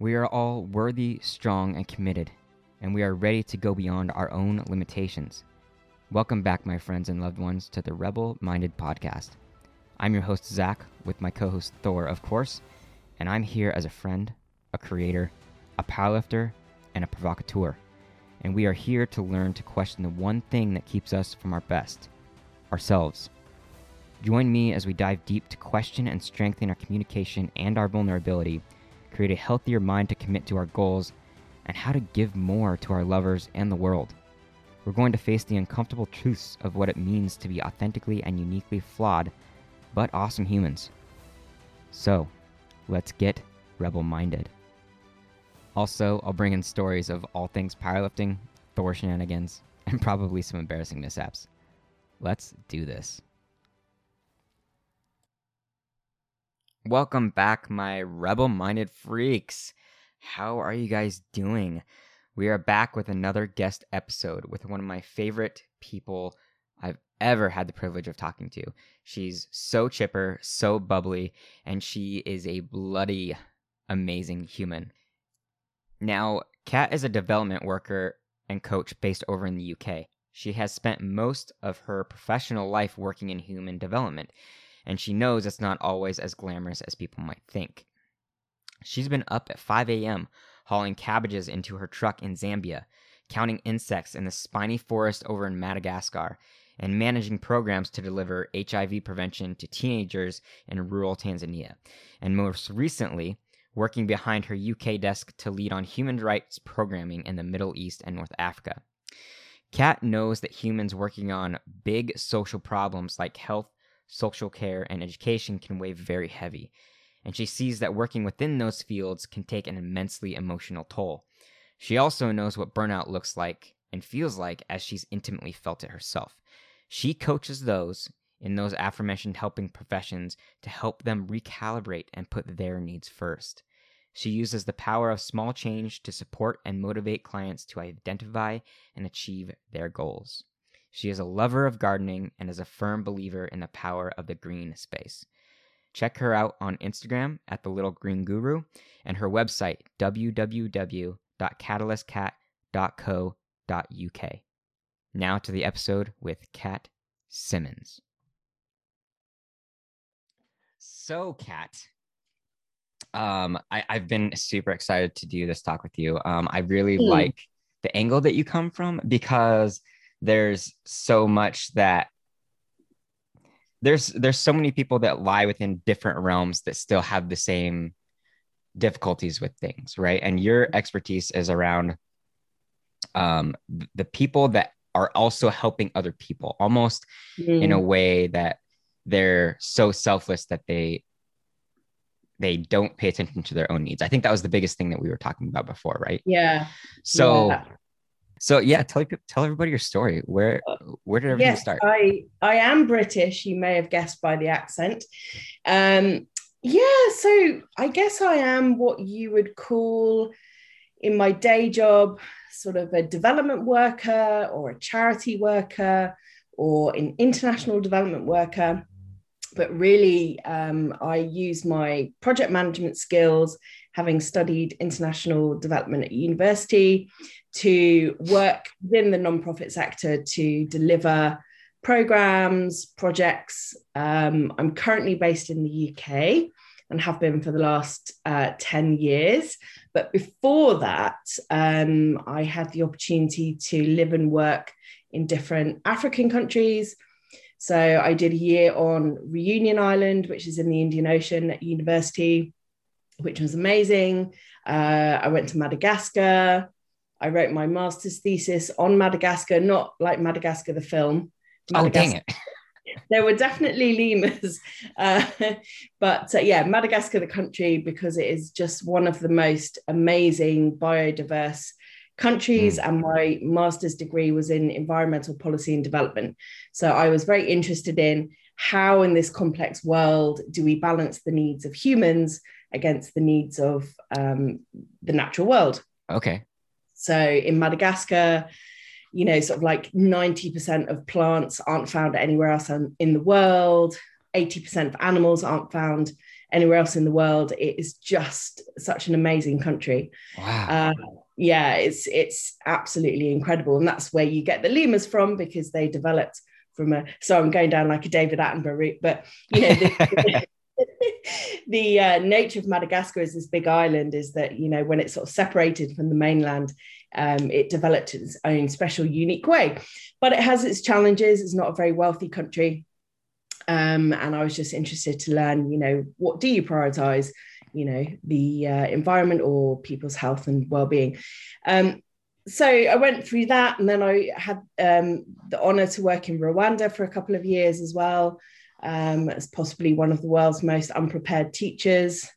We are all worthy, strong, and committed, and we are ready to go beyond our own limitations. Welcome back, my friends and loved ones, to the Rebel Minded Podcast. I'm your host, Zach, with my co host, Thor, of course, and I'm here as a friend, a creator, a powerlifter, and a provocateur. And we are here to learn to question the one thing that keeps us from our best ourselves. Join me as we dive deep to question and strengthen our communication and our vulnerability, create a healthier mind to commit to our goals, and how to give more to our lovers and the world. We're going to face the uncomfortable truths of what it means to be authentically and uniquely flawed, but awesome humans. So, let's get rebel minded. Also, I'll bring in stories of all things powerlifting, Thor shenanigans, and probably some embarrassing mishaps. Let's do this. Welcome back, my rebel minded freaks. How are you guys doing? We are back with another guest episode with one of my favorite people I've ever had the privilege of talking to. She's so chipper, so bubbly, and she is a bloody amazing human. Now, Cat is a development worker and coach based over in the UK. She has spent most of her professional life working in human development, and she knows it's not always as glamorous as people might think. She's been up at 5 a.m. hauling cabbages into her truck in Zambia, counting insects in the spiny forest over in Madagascar, and managing programs to deliver HIV prevention to teenagers in rural Tanzania. And most recently, working behind her UK desk to lead on human rights programming in the Middle East and North Africa. Cat knows that humans working on big social problems like health, social care, and education can weigh very heavy, and she sees that working within those fields can take an immensely emotional toll. She also knows what burnout looks like and feels like as she's intimately felt it herself. She coaches those in those aforementioned helping professions to help them recalibrate and put their needs first. She uses the power of small change to support and motivate clients to identify and achieve their goals. She is a lover of gardening and is a firm believer in the power of the green space. Check her out on Instagram at the Little Green Guru and her website www.catalystcat.co.uk. Now to the episode with Cat Simmons. So, Cat, um, I, have been super excited to do this talk with you. Um, I really mm. like the angle that you come from because there's so much that there's there's so many people that lie within different realms that still have the same difficulties with things, right? And your expertise is around um, the people that are also helping other people, almost mm. in a hmm. way that they're so selfless that they they don't pay attention to their own needs. I think that was the biggest thing that we were talking about before, right? Yeah. So yeah. So yeah, tell tell everybody your story. Where where did everything yes, start? I I am British, you may have guessed by the accent. Um yeah, so I guess I am what you would call in my day job sort of a development worker or a charity worker or an international development worker but really um, I use my project management skills, having studied international development at university, to work within the nonprofit sector to deliver programs, projects. Um, I'm currently based in the UK and have been for the last uh, 10 years. But before that, um, I had the opportunity to live and work in different African countries so I did a year on Reunion Island, which is in the Indian Ocean at university, which was amazing. Uh, I went to Madagascar. I wrote my master's thesis on Madagascar, not like Madagascar the film. Madagascar. Oh, dang it. there were definitely lemurs. Uh, but uh, yeah, Madagascar, the country, because it is just one of the most amazing biodiverse countries, mm. and my master's degree was in environmental policy and development. So I was very interested in how, in this complex world, do we balance the needs of humans against the needs of um, the natural world? Okay. So in Madagascar, you know, sort of like 90% of plants aren't found anywhere else in the world, 80% of animals aren't found anywhere else in the world. It is just such an amazing country. Wow. Uh, yeah, it's it's absolutely incredible, and that's where you get the lemurs from because they developed from a. So I'm going down like a David Attenborough route, but you know. The, the uh, nature of Madagascar as this big island is that you know when it's sort of separated from the mainland, um, it developed its own special, unique way. But it has its challenges. It's not a very wealthy country, um, and I was just interested to learn, you know, what do you prioritize? You know, the uh, environment or people's health and well-being. Um, so I went through that, and then I had um, the honor to work in Rwanda for a couple of years as well um, as possibly one of the world's most unprepared teachers,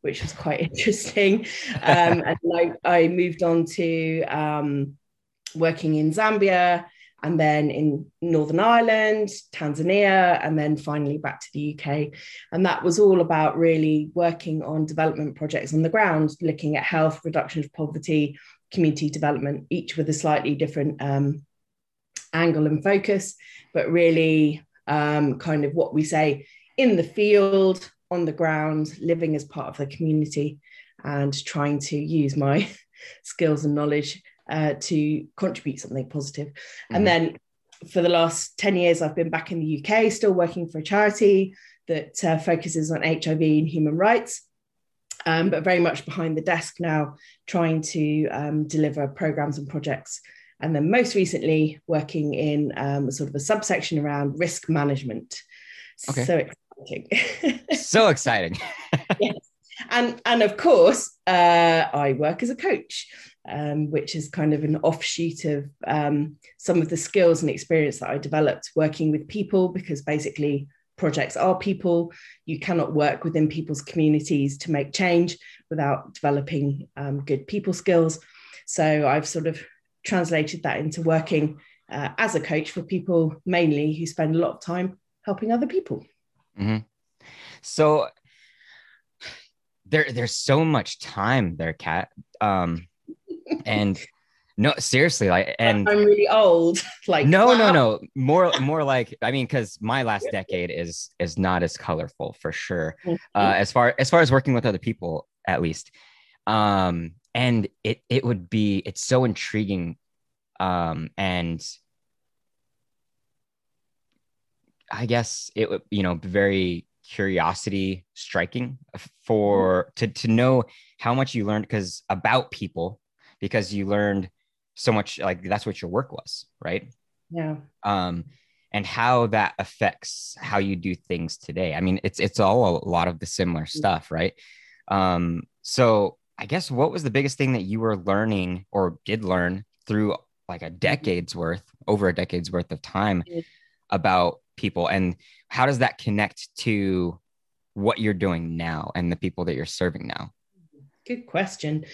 which was quite interesting. Um, and I, I, moved on to um, working in Zambia and then in Northern Ireland, Tanzania, and then finally back to the UK. And that was all about really working on development projects on the ground, looking at health, reduction of poverty, community development, each with a slightly different um, angle and focus, but really um, kind of what we say in the field, on the ground, living as part of the community, and trying to use my skills and knowledge uh, to contribute something positive. Mm-hmm. And then for the last 10 years, I've been back in the UK, still working for a charity that uh, focuses on HIV and human rights. Um, but very much behind the desk now, trying to um, deliver programs and projects and then most recently working in um, sort of a subsection around risk management. Okay. So exciting. so exciting. yes. And, and of course, uh, I work as a coach, um, which is kind of an offshoot of um, some of the skills and experience that I developed working with people, because basically projects are people. You cannot work within people's communities to make change without developing um, good people skills. So I've sort of translated that into working uh, as a coach for people mainly who spend a lot of time helping other people. Mm-hmm. So there, there's so much time there, Cat. Um, and no, seriously, like, and I'm really old. Like, no, wow. no, no, more, more like, I mean, because my last decade is is not as colorful for sure. Uh, as far as far as working with other people, at least. Um, and it it would be it's so intriguing um and i guess it would you know very curiosity striking for to to know how much you learned because about people because you learned so much like that's what your work was right? Yeah. Um and how that affects how you do things today. I mean it's it's all a lot of the similar stuff right? Um so I guess what was the biggest thing that you were learning or did learn through like a mm-hmm. decade's worth, over a decade's worth of time about people? And how does that connect to what you're doing now and the people that you're serving now? Good question.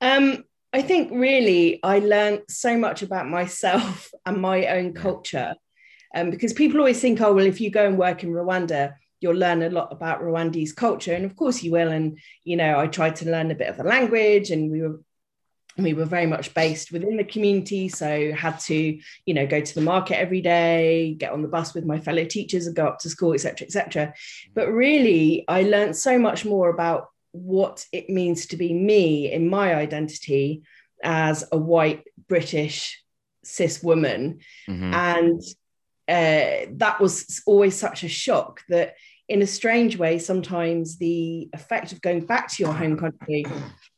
Um, I think really I learned so much about myself and my own culture. Um, because people always think, oh, well, if you go and work in Rwanda, you'll learn a lot about Rwandese culture. And of course you will. And, you know, I tried to learn a bit of the language and we were we were very much based within the community so had to you know go to the market every day get on the bus with my fellow teachers and go up to school etc etc but really i learned so much more about what it means to be me in my identity as a white british cis woman mm-hmm. and uh, that was always such a shock that in a strange way, sometimes the effect of going back to your home country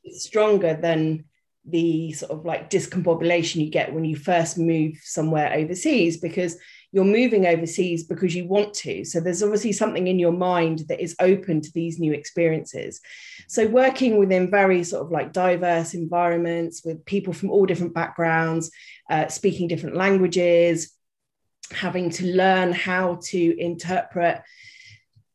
is stronger than the sort of like discombobulation you get when you first move somewhere overseas because you're moving overseas because you want to. So there's obviously something in your mind that is open to these new experiences. So working within very sort of like diverse environments with people from all different backgrounds, uh, speaking different languages, having to learn how to interpret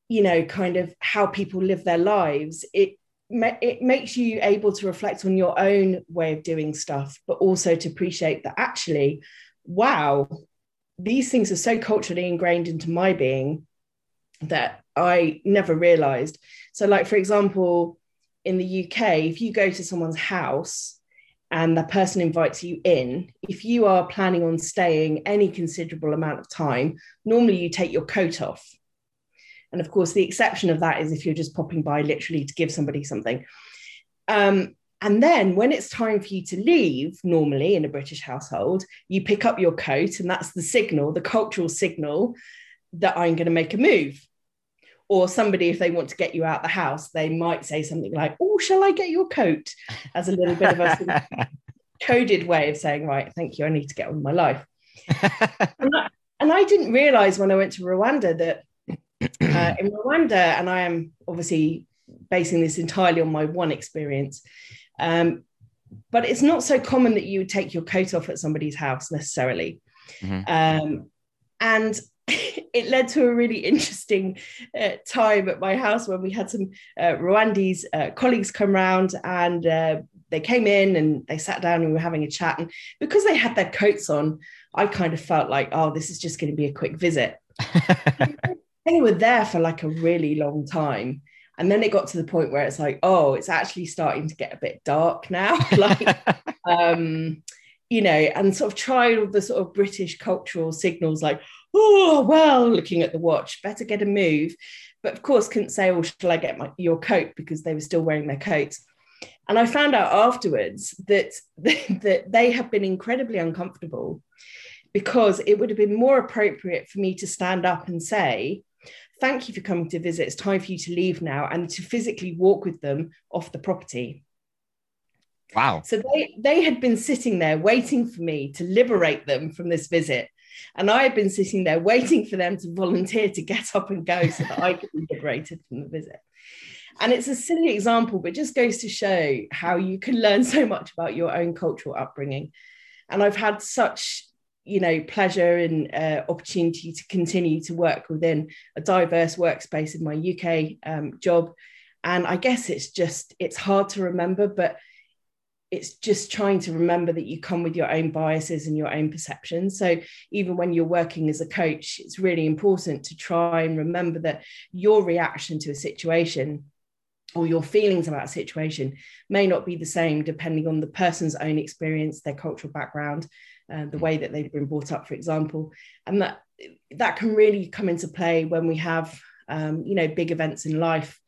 you know kind of how people live their lives it it makes you able to reflect on your own way of doing stuff but also to appreciate that actually wow these things are so culturally ingrained into my being that i never realized. So like for example in the uk if you go to someone's house and the person invites you in, if you are planning on staying any considerable amount of time, normally you take your coat off And of course, the exception of that is if you're just popping by literally to give somebody something. Um, and then when it's time for you to leave, normally in a British household, you pick up your coat, and that's the signal, the cultural signal that I'm going to make a move. Or somebody, if they want to get you out the house, they might say something like, Oh, shall I get your coat? As a little bit of a coded way of saying, Right, thank you, I need to get on with my life. and, I, and I didn't realize when I went to Rwanda that uh, in Rwanda, and I am obviously basing this entirely on my one experience, um, but it's not so common that you would take your coat off at somebody's house necessarily. Mm-hmm. Um, and it led to a really interesting uh, time at my house when we had some uh, Rwandese uh, colleagues come round and uh, they came in and they sat down and we were having a chat. And because they had their coats on, I kind of felt like, oh, this is just going to be a quick visit. they were there for like a really long time. And then it got to the point where it's like oh it's actually starting to get a bit dark now. Like um you know and sort of try all the sort of british cultural signals like oh well looking at the watch better get a move. But of course couldn't say oh shall i get my, your coat? because they were still wearing their coats. And i found out afterwards that that they have been incredibly uncomfortable because it would have been more appropriate for me to stand up and say thank you for coming to visit. It's time for you to leave now and to physically walk with them off the property. Wow. So they, they had been sitting there waiting for me to liberate them from this visit. And I had been sitting there waiting for them to volunteer to get up and go so that I could be liberated from the visit. And it's a silly example, but just goes to show how you can learn so much about your own cultural upbringing. And I've had such you know pleasure and uh, opportunity to continue to work within a diverse workspace in my UK um, job. And I guess it's just it's hard to remember but it's just trying to remember that you come with your own biases and your own perceptions. So even when you're working as a coach it's really important to try and remember that your reaction to a situation or your feelings about a situation may not be the same depending on the person's own experience their cultural background uh, the way that they've been brought up, for example, and that that can really come into play when we have um, you know big events in life.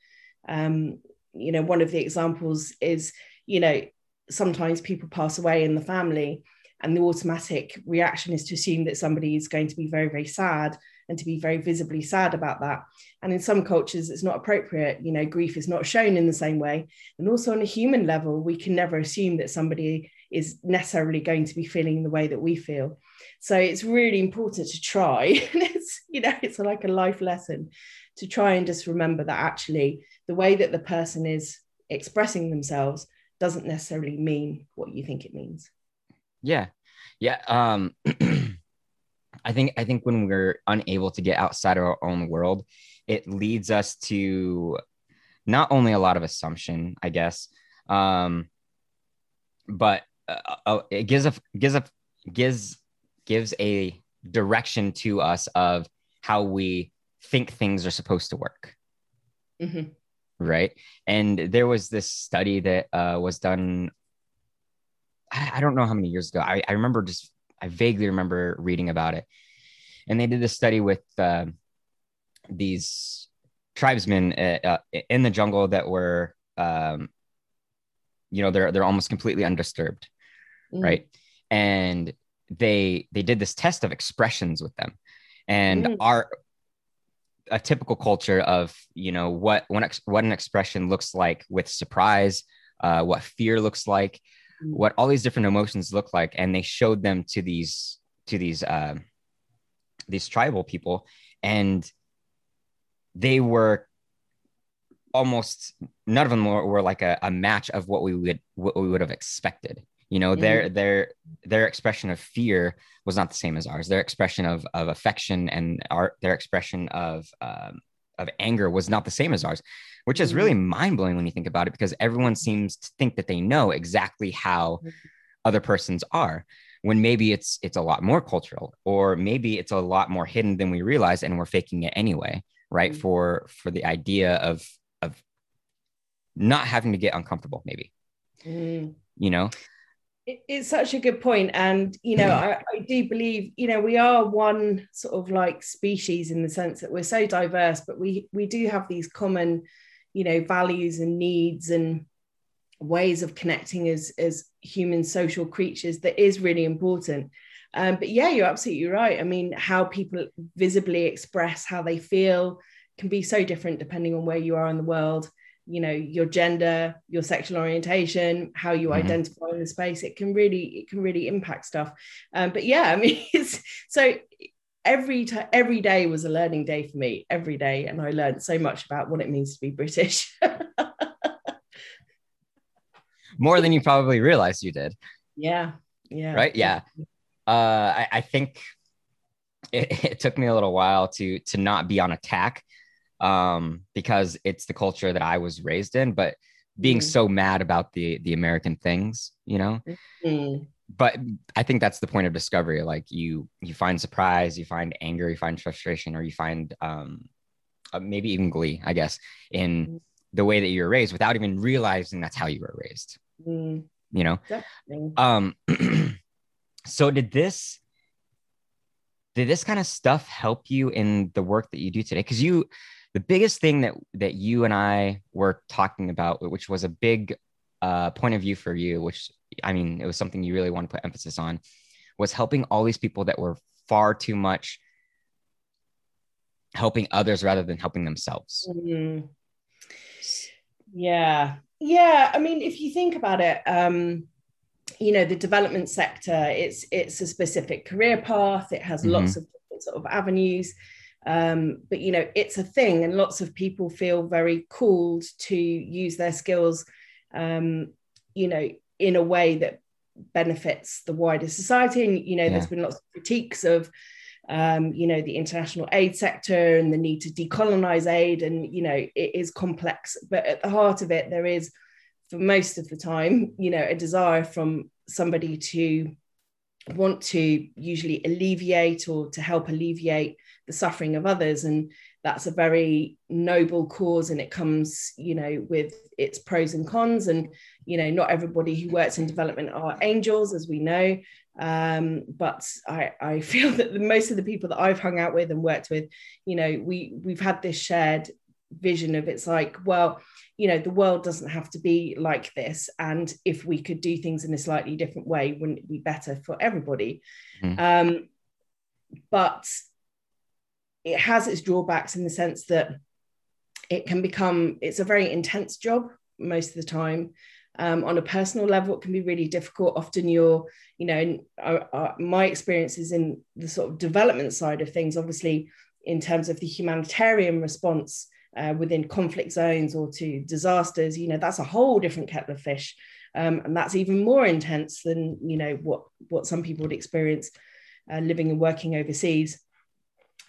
Um, you know, one of the examples is you know sometimes people pass away in the family, and the automatic reaction is to assume that somebody is going to be very very sad and to be very visibly sad about that. And in some cultures, it's not appropriate. You know, grief is not shown in the same way. And also on a human level, we can never assume that somebody is necessarily going to be feeling the way that we feel. So it's really important to try. it's, you know, it's like a life lesson to try and just remember that actually the way that the person is expressing themselves doesn't necessarily mean what you think it means. Yeah. Yeah. Um I think I think when we're unable to get outside of our own world, it leads us to not only a lot of assumption, I guess, um, but uh, uh, it gives a gives a gives gives a direction to us of how we think things are supposed to work. Mm-hmm. Right. And there was this study that uh, was done. I, I, don't know how many years ago. I, I remember just, I vaguely remember reading about it. And they did this study with uh, these tribesmen uh, uh in the jungle that were, um, you know, they're, they're almost completely undisturbed mm. right? And they they did this test of expressions with them, and mm. our a typical culture of you know what what, what an expression looks like with surprise, uh, what fear looks like, mm. what all these different emotions look like, and they showed them to these to these uh, these tribal people, and they were almost none of them were, were like a, a match of what we would what we would have expected you know their mm-hmm. their their expression of fear was not the same as ours their expression of of affection and our their expression of um, of anger was not the same as ours which is really mm-hmm. mind-blowing when you think about it because everyone seems to think that they know exactly how mm-hmm. other persons are when maybe it's it's a lot more cultural or maybe it's a lot more hidden than we realize and we're faking it anyway right mm-hmm. for for the idea of of not having to get uncomfortable maybe mm. you know it's such a good point and you know I, I, do believe you know we are one sort of like species in the sense that we're so diverse but we we do have these common you know values and needs and ways of connecting as as human social creatures that is really important. Um, but yeah you're absolutely right. I mean how people visibly express how they feel can be so different depending on where you are in the world you know your gender your sexual orientation how you mm-hmm. identify in the space it can really it can really impact stuff. Um, but yeah i mean it's so every time every day was a learning day for me every day and i learned so much about what it means to be british. More than you probably realized you did. Yeah yeah. Right? Yeah. Uh i, I think it, it took me a little while to to not be on attack um, because it's the culture that I was raised in. But being mm. so mad about the the American things, you know. Mm. But I think that's the point of discovery. Like you you find surprise, you find anger, you find frustration, or you find um, uh, maybe even glee, I guess, in mm. the way that you were raised without even realizing that's how you were raised. Mm. You know. Definitely. Um. so did this did this kind of stuff help you in the work that you do today because you the biggest thing that that you and I were talking about, which was a big uh, point of view for you, which I mean, it was something you really want to put emphasis on, was helping all these people that were far too much helping others rather than helping themselves. Mm-hmm. Yeah, yeah. I mean, if you think about it, um, you know, the development sector, it's it's a specific career path. It has mm-hmm. lots of sort of avenues um, but you know it's a thing and lots of people feel very called to use their skills um, you know in a way that benefits the wider society and you know yeah. there's been lots of critiques of um, you know the international aid sector and the need to decolonize aid and you know it is complex but at the heart of it there is for most of the time you know a desire from somebody to want to usually alleviate or to help alleviate the suffering of others and that's a very noble cause and it comes you know with its pros and cons and you know not everybody who works in development are angels as we know um, but I, I feel that the, most of the people that I've hung out with and worked with you know we we've had this shared vision of it's like well you know the world doesn't have to be like this and if we could do things in a slightly different way wouldn't it be better for everybody mm. um, but it has its drawbacks in the sense that it can become it's a very intense job most of the time. Um, on a personal level it can be really difficult. Often you're you know uh, uh, my experiences in the sort of development side of things obviously in terms of the humanitarian response uh, within conflict zones or to disasters you know that's a whole different kettle of fish. Um, and that's even more intense than you know what what some people would experience uh, living and working overseas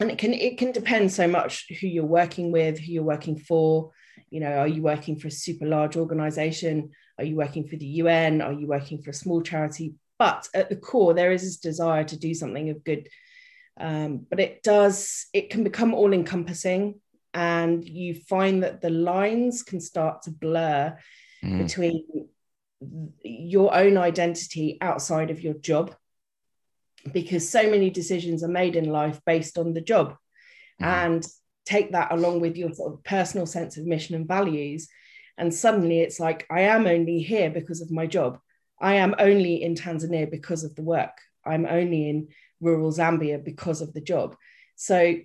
and it can it can depend so much who you're working with who you're working for. You know are you working for a super large organization? Are you working for the un are you working for a small charity? But at the core there is this desire to do something of good. Um, but it does it can become all encompassing and you find that the lines can start to blur mm. between your own identity outside of your job because so many decisions are made in life based on the job. Mm. and take that along with your sort of personal sense of mission and values. And suddenly it's like i am only here because of my job. I am only in tanzania because of the work. I'm only in rural zambia because of the job. So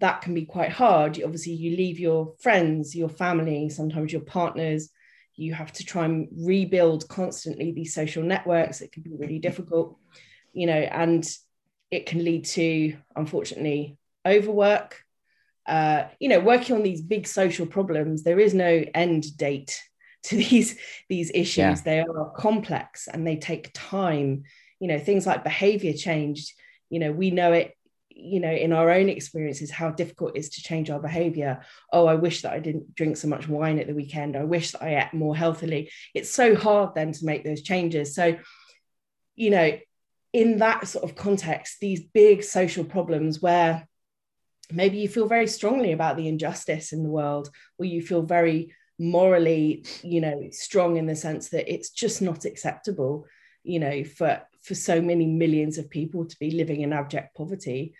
that can be quite hard. Obviously you leave your friends your family sometimes your partners. You have to try and rebuild constantly these social networks. It can be really difficult you know, and it can lead to, unfortunately, overwork. Uh, you know, working on these big social problems, there is no end date to these these issues. Yeah. They are complex and they take time. You know, things like behavior change. You know, we know it you know in our own experiences how difficult it is to change our behavior oh i wish that i didn't drink so much wine at the weekend i wish that i ate more healthily it's so hard then to make those changes so you know in that sort of context, these big social problems where maybe you feel very strongly about the injustice in the world, or you feel very morally, you know, strong in the sense that it's just not acceptable. you know for for so many millions of people to be living in abject poverty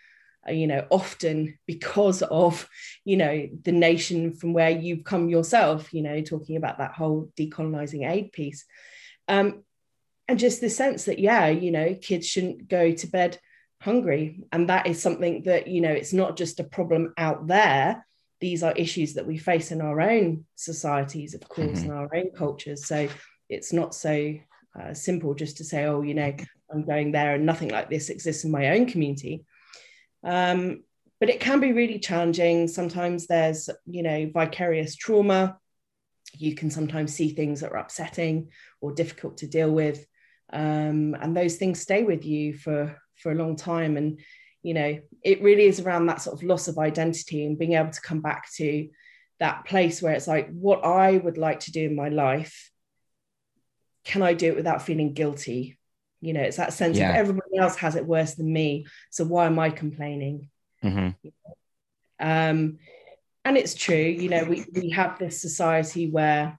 uh, you know often because of you know the nation from where you've come yourself you know talking about that whole decolonizing aid piece um, and just the sense that yeah you know kids shouldn't go to bed hungry. And that is something that you know it's not just a problem out there. These are issues that we face in our own societies of course mm-hmm. and our own cultures. So it's not so uh, simple just to say oh you know i'm going there and nothing like this exists in my own community. Um, but it can be really challenging. Sometimes there's you know vicarious trauma. You can sometimes see things that are upsetting or difficult to deal with um, and those things stay with you for for a long time. And you know it really is around that sort of loss of identity and being able to come back to that place where it's like what i would like to do in my life can i do it without feeling guilty? You know it's that sense yeah. of everybody else has it worse than me. So why am i complaining? Mm-hmm. um and it's true you know we, we have this society where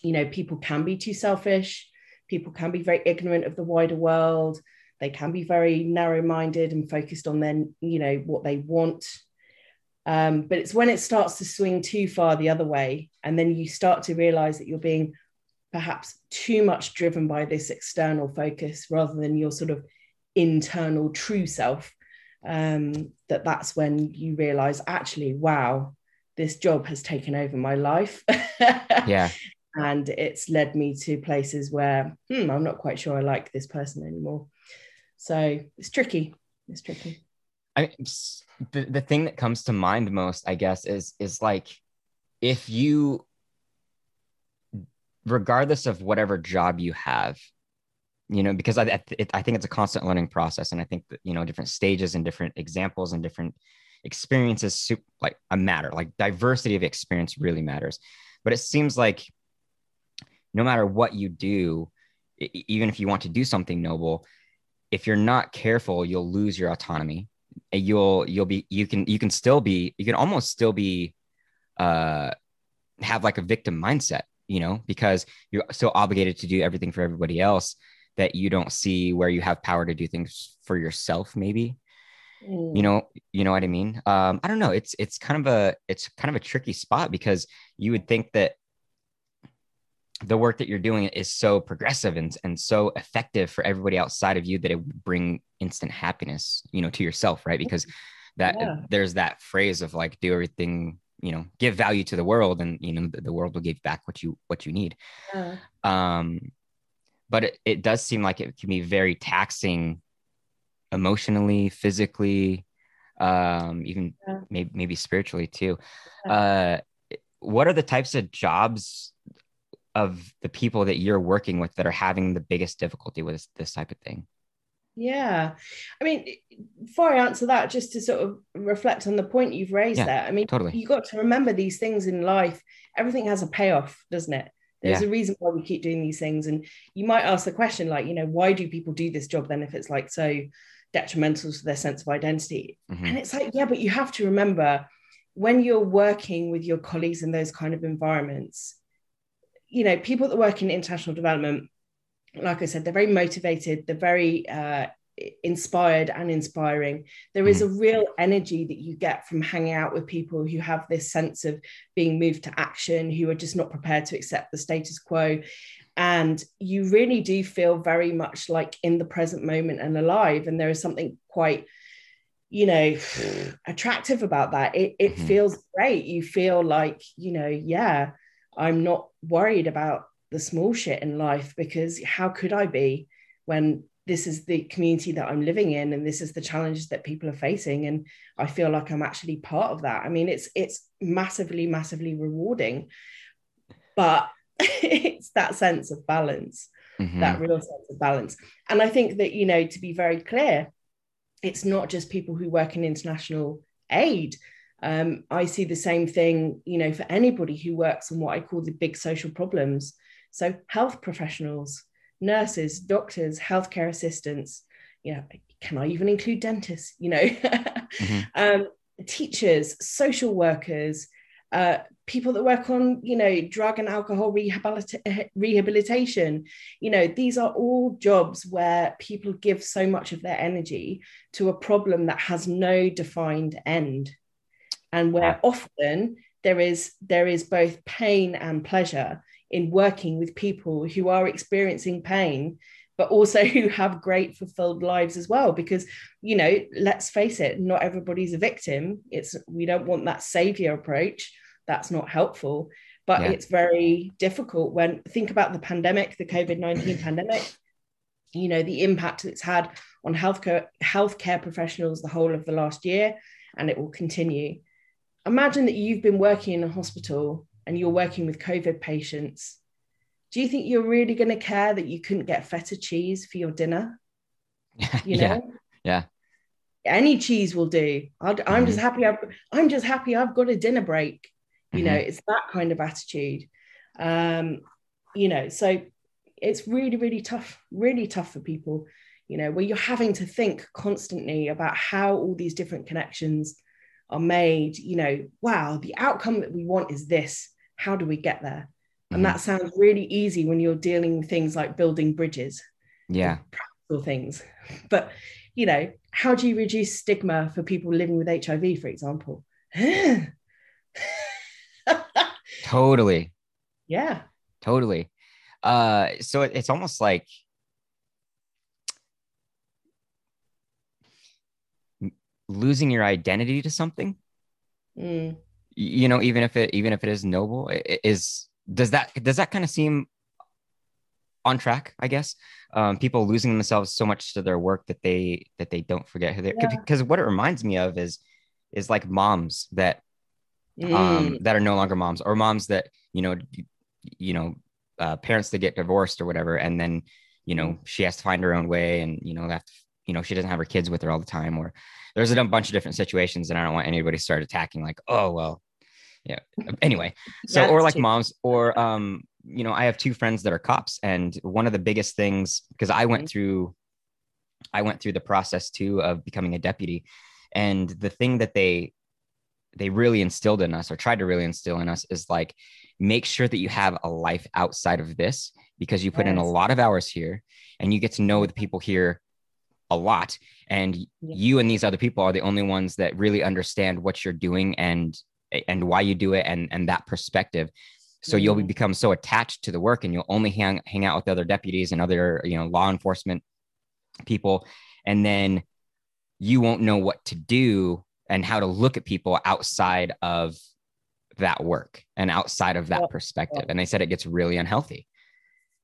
you know people can be too selfish people can be very ignorant of the wider world. They can be very narrow-minded and focused on then you know what they want. Um, but it's when it starts to swing too far the other way and then you start to realize that you're being perhaps too much driven by this external focus rather than your sort of internal true self um, that that's when you realize actually wow this job has taken over my life. Yeah and it's led me to places where hmm, i'm not quite sure i like this person anymore so it's tricky. It's tricky. I mean, the, the thing that comes to mind most, I guess, is is like if you, regardless of whatever job you have, you know, because I I think it's a constant learning process, and I think that you know different stages and different examples and different experiences like a matter. Like diversity of experience really matters, but it seems like no matter what you do, even if you want to do something noble, if you're not careful, you'll lose your autonomy. You'll you'll be you can you can still be you can almost still be uh have like a victim mindset, you know, because you're so obligated to do everything for everybody else that you don't see where you have power to do things for yourself maybe mm. you know you know what i mean um i don't know it's it's kind of a it's kind of a tricky spot because you would think that the work that you're doing is so progressive and, and so effective for everybody outside of you that it would bring instant happiness you know to yourself right because that yeah. there's that phrase of like do everything you know give value to the world and you know the, the world will give back what you what you need yeah. um but it, it does seem like it can be very taxing emotionally physically um even yeah. maybe maybe spiritually too uh what are the types of jobs of the people that you're working with that are having the biggest difficulty with this, this type of thing? Yeah. I mean, before I answer that, just to sort of reflect on the point you've raised yeah, there, I mean, totally. you got to remember these things in life. Everything has a payoff, doesn't it? There's yeah. a reason why we keep doing these things. And you might ask the question, like, you know, why do people do this job then if it's like so detrimental to their sense of identity? Mm-hmm. And it's like, yeah, but you have to remember when you're working with your colleagues in those kind of environments, you know, people that work in international development, like I said, they're very motivated, they're very uh, inspired and inspiring. There is a mm. real energy that you get from hanging out with people who have this sense of being moved to action, who are just not prepared to accept the status quo. And you really do feel very much like in the present moment and alive. And there is something quite, you know, attractive about that. It, it mm-hmm. feels great. You feel like, you know, yeah, I'm not worried about the small shit in life because how could I be when this is the community that I'm living in and this is the challenges that people are facing and I feel like I'm actually part of that. I mean it's it's massively massively rewarding but it's that sense of balance mm-hmm. that real sense of balance and I think that you know to be very clear it's not just people who work in international aid um, I see the same thing, you know, for anybody who works on what I call the big social problems. So health professionals, nurses, doctors, healthcare assistants, you know, can I even include dentists, you know, mm-hmm. um, teachers, social workers, uh, people that work on you know drug and alcohol rehabilita- rehabilitation you know these are all jobs where people give so much of their energy to a problem that has no defined end and where often there is there is both pain and pleasure in working with people who are experiencing pain but also who have great fulfilled lives as well. Because you know let's face it not everybody's a victim. It's we don't want that savior approach. That's not helpful. But yeah. it's very difficult when think about the pandemic the covid-19 pandemic you know the impact it's had on healthcare healthcare professionals the whole of the last year and it will continue imagine that you've been working in a hospital and you're working with covid patients do you think you're really going to care that you couldn't get feta cheese for your dinner you know yeah, yeah. any cheese will do i am mm-hmm. just happy I've, i'm just happy i've got a dinner break you mm-hmm. know it's that kind of attitude um you know so it's really really tough really tough for people you know where you're having to think constantly about how all these different connections are made you know wow the outcome that we want is this. How do we get there? And mm-hmm. that sounds really easy when you're dealing with things like building bridges. Yeah. Practical things. But you know how do you reduce stigma for people living with hiv for example? Totally. Yeah. Totally. Uh so it's almost like losing your identity to something mm. you know even if it even if it is noble it is does that does that kind of seem on track i guess um, people losing themselves so much to their work that they that they don't forget who they are. because yeah. what it reminds me of is is like moms that um, mm. that are no longer moms or moms that you know you, know uh, parents that get divorced or whatever and then you know mm. she has to find her own way and you know that you know she doesn't have her kids with her all the time or there's a bunch of different situations and i don't want anybody to start attacking like oh well yeah anyway so or like moms or um you know i have two friends that are cops and one of the biggest things because i went mm-hmm. through i went through the process too of becoming a deputy and the thing that they they really instilled in us or tried to really instill in us is like make sure that you have a life outside of this because you put yes. in a lot of hours here and you get to know the people here a lot and yeah. you and these other people are the only ones that really understand what you're doing and and why you do it and and that perspective so mm-hmm. you'll become so attached to the work and you'll only hang, hang out with other deputies and other you know law enforcement people and then you won't know what to do and how to look at people outside of that work and outside of that yeah. perspective and they said it gets really unhealthy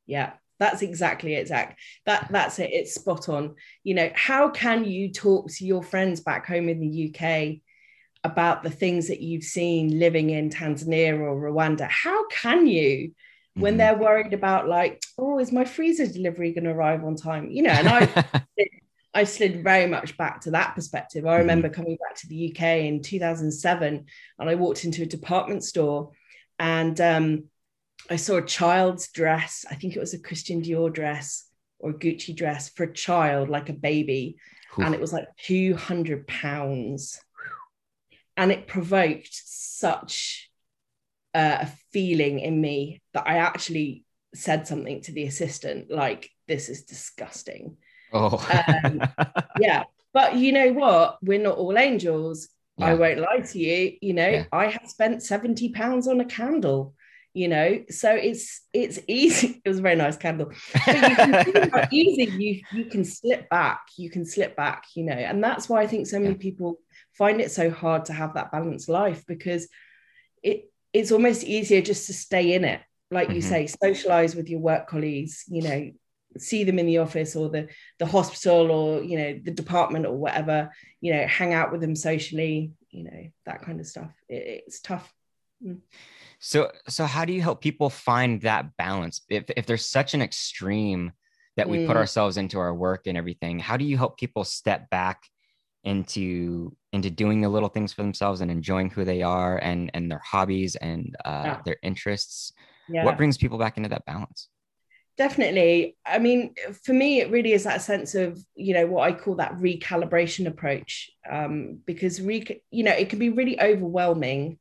yeah that's exactly it zach that that's it it's spot on you know how can you talk to your friends back home in the uk about the things that you've seen living in Tanzania or Rwanda. How can you when mm-hmm. they're worried about like, oh, is my freezer delivery going to arrive on time? You know, and I I slid very much back to that perspective. I remember mm-hmm. coming back to the UK in 2007 and I walked into a department store and um, I saw a child's dress. I think it was a Christian Dior dress or Gucci dress for a child, like a baby. Oof. And it was like 200 pounds and it provoked such uh, a feeling in me that I actually said something to the assistant like, "This is disgusting." Oh, um, yeah. But you know what? We're not all angels. Yeah. I won't lie to you. You know, yeah. I have spent seventy pounds on a candle. You know, so it's it's easy. It was a very nice candle. But you can how easy you you can slip back. You can slip back. You know, and that's why I think so many yeah. people find it so hard to have that balanced life because it it's almost easier just to stay in it like mm-hmm. you say socialize with your work colleagues you know see them in the office or the the hospital or you know the department or whatever you know hang out with them socially you know that kind of stuff it, it's tough mm. So so how do you help people find that balance if if there's such an extreme that we mm. put ourselves into our work and everything how do you help people step back into into doing the little things for themselves and enjoying who they are and and their hobbies and uh, yeah. their interests yeah. what brings people back into that balance definitely i mean for me it really is that sense of you know what i call that recalibration approach um, because re- you know it can be really overwhelming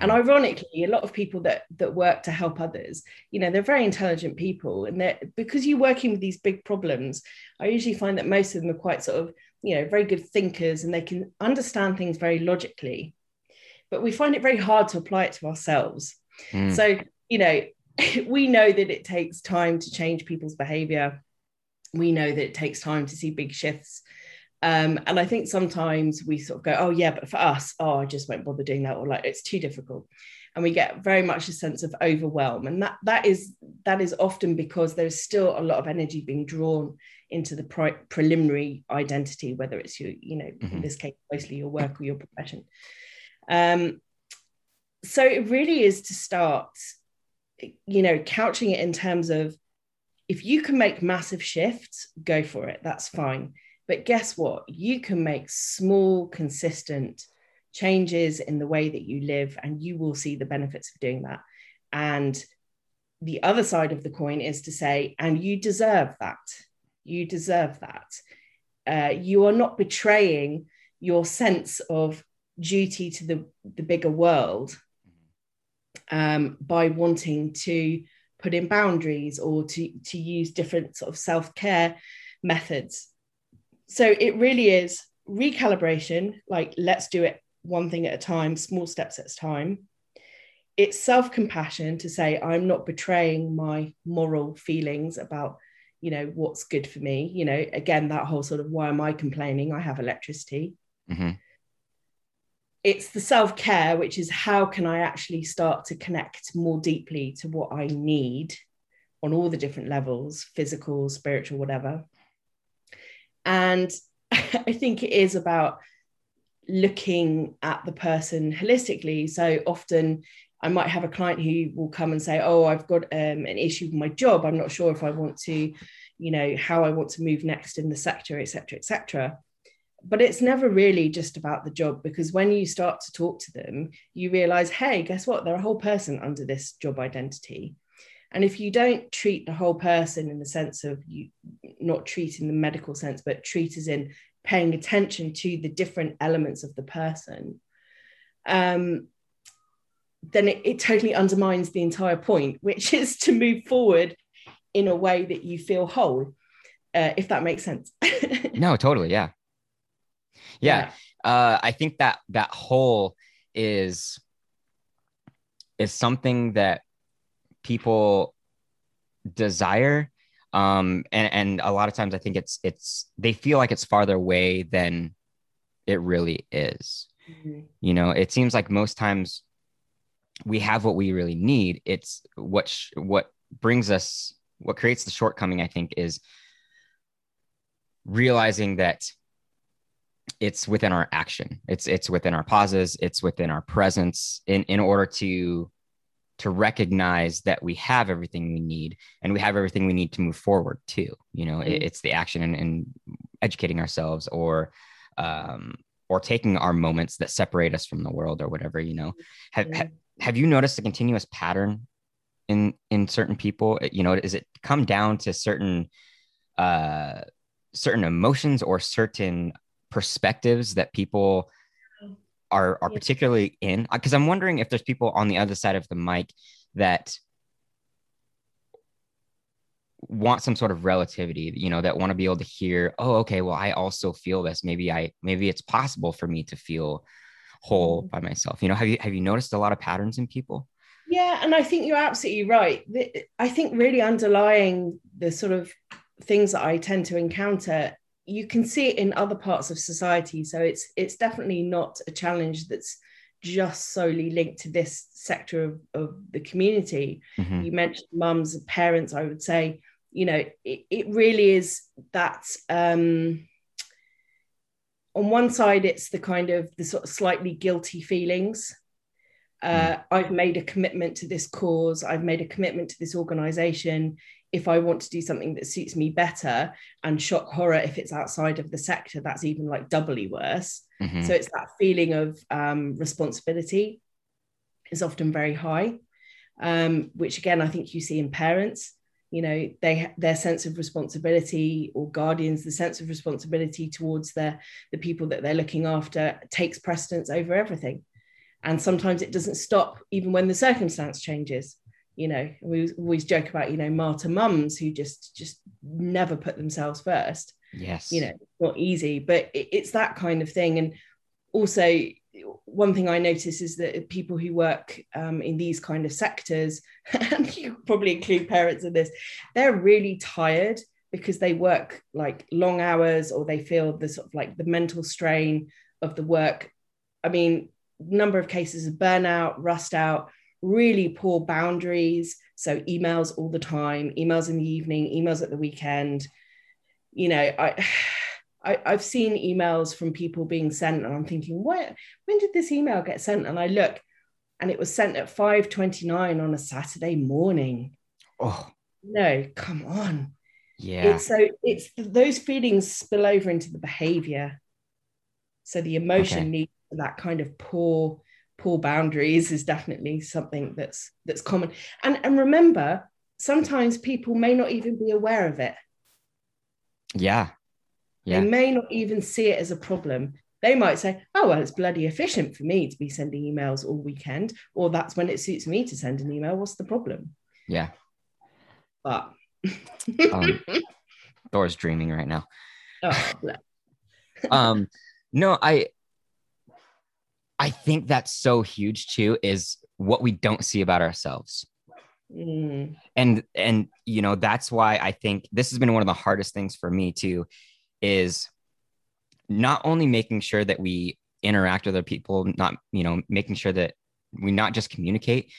And Mhm. ironically, a lot of people that that work to help others, you know, they're very intelligent people, and they're because you're working with these big problems. I usually find that most of them are quite sort of, you know, very good thinkers, and they can understand things very logically. But we find it very hard to apply it to ourselves. Mm. So, you know, we know that it takes time to change people's behavior. We know that it takes time to see big shifts. Um, and I think sometimes we sort of go, oh, yeah, but for us, oh, I just won't bother doing that, or like it's too difficult. And we get very much a sense of overwhelm. And that that is that is often because there's still a lot of energy being drawn into the pre- preliminary identity, whether it's your, you know, in Mhm. this case, mostly your work or your profession. Um, so it really is to start you know couching it in terms of if you can make massive shifts go for it that's fine but guess what? You can make small consistent changes in the way that you live and you will see the benefits of doing that. And the other side of the coin is to say and you deserve that. You deserve that. Uh, you are not betraying your sense of duty to the, the bigger world um, by wanting to put in boundaries or to, to use different sort of self-care methods. So it really is recalibration, like let's do it one thing at a time, small steps at a time. It's self-compassion to say, I'm not betraying my moral feelings about, you know, what's good for me. You know, again, that whole sort of why am I complaining? I have electricity Mhm. it's the self care, which is how can I actually start to connect more deeply to what I need on all the different levels physical, spiritual, whatever. And I think it is about looking at the person holistically. So often I might have a client who will come and say, Oh, I've got um, an issue with my job. I'm not sure if I want to, you know, how I want to move next in the sector, et cetera, et cetera but it's never really just about the job because when you start to talk to them you realize hey guess what they're a whole person under this job identity and if you don't treat the whole person in the sense of you not treat in the medical sense but treat as in paying attention to the different elements of the person um, then it, it totally undermines the entire point which is to move forward in a way that you feel whole uh, if that makes sense No, totally. Yeah. Yeah. uh, I think that that whole is is something that people desire, um, and and a lot of times I think it's it's they feel like it's farther away than it really is. Mhm. You know, it seems like most times we have what we really need. It's what sh- what brings us what creates the shortcoming. I think is realizing that it's within our action it's it's within our pauses it's within our presence in in order to to recognize that we have everything we need and we have everything we need to move forward too. You know it- Mhm. it's the action and, and educating ourselves or um or taking our moments that separate us from the world or whatever you know. Have, have have you noticed a continuous pattern in in certain people? You know is it come down to certain uh certain emotions or certain perspectives that people are are Yeah. particularly in because i'm wondering if there's people on the other side of the mic that want some sort of relativity you know that want to be able to hear oh okay well i also feel this maybe i maybe it's possible for me to feel whole Mhm. by myself you know have you have you noticed a lot of patterns in people Yeah, and I think you're absolutely right. I think really underlying the sort of things that I tend to encounter, you can see it in other parts of society. So it's it's definitely not a challenge that's just solely linked to this sector of, of the community. Mhm. You mentioned mums and parents, I would say, you know, it, it really is that um on one side, it's the kind of the sort of slightly guilty feelings uh, I've made a commitment to this cause, I've made a commitment to this organization. If I want to do something that suits me better, and shock horror, if it's outside of the sector, that's even like doubly worse. Mhm. So it's that feeling of um, responsibility is often very high, um, which again I think you see in parents. You know, they their sense of responsibility or guardians, the sense of responsibility towards their the people that they're looking after takes precedence over everything. and sometimes it doesn't stop even when the circumstance changes you know we always joke about you know martyr mums who just just never put themselves first yes. you know not easy but it, it's that kind of thing. And also one thing i notice is that people who work um, in these kind of sectors and you probably include parents in this they're really tired because they work like long hours or they feel the sort of like the mental strain of the work. I mean number of cases of burnout rust out really poor boundaries. So emails all the time, emails in the evening, emails at the weekend. You know, I, I have seen emails from people being sent, and I'm thinking, what? When did this email get sent? And I look, and it was sent at 5:29 on a Saturday morning. Oh no, come on. Yeah. It's so it's those feelings spill over into the behavior. So the emotion okay. needs that kind of poor poor boundaries is definitely something that's that's common. And and remember sometimes people may not even be aware of it. Yeah. Yeah. They may not even see it as a problem. They might say oh well it's bloody efficient for me to be sending emails all weekend or that's when it suits me to send an email. What's the problem? Yeah. But um, Thor's dreaming right now. Oh, um no i I think that's so huge too is what we don't see about ourselves. Mm. And and you know that's why I think this has been one of the hardest things for me too is not only making sure that we interact with other people, not you know making sure that we not just communicate,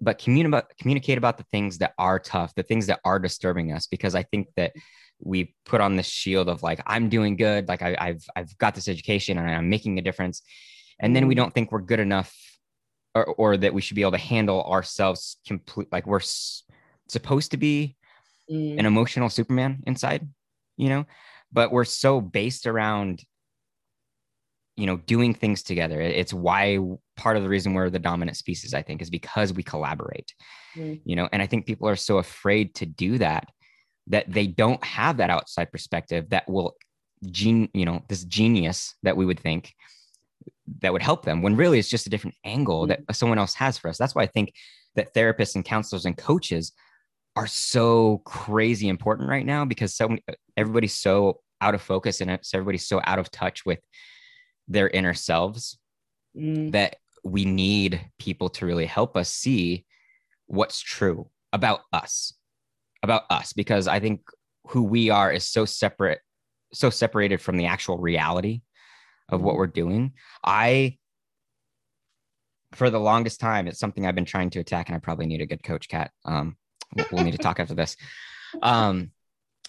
but communicate communicate about the things that are tough, the things that are disturbing us, because I think that we put on this shield of like I'm doing good, like I, have I've got this education and I'm making a difference, and then we mm. don't think we're good enough or, or that we should be able to handle ourselves complete like we're s- supposed to be mm. an emotional superman inside you know but we're so based around you know doing things together it's why part of the reason we're the dominant species i think is because we collaborate mm. you know and i think people are so afraid to do that that they don't have that outside perspective that will gene you know this genius that we would think that would help them when really it's just a different angle that mm-hmm. someone else has for us. That's why I think that therapists and counselors and coaches are so crazy important right now because so everybody's so out of focus and so everybody's so out of touch with their inner selves mm. that we need people to really help us see what's true about us about us because i think who we are is so separate so separated from the actual reality of what mm-hmm. we're doing. I, for the longest time, it's something I've been trying to attack, and I probably need a good coach, Cat. Um, we'll need to talk after this. Um,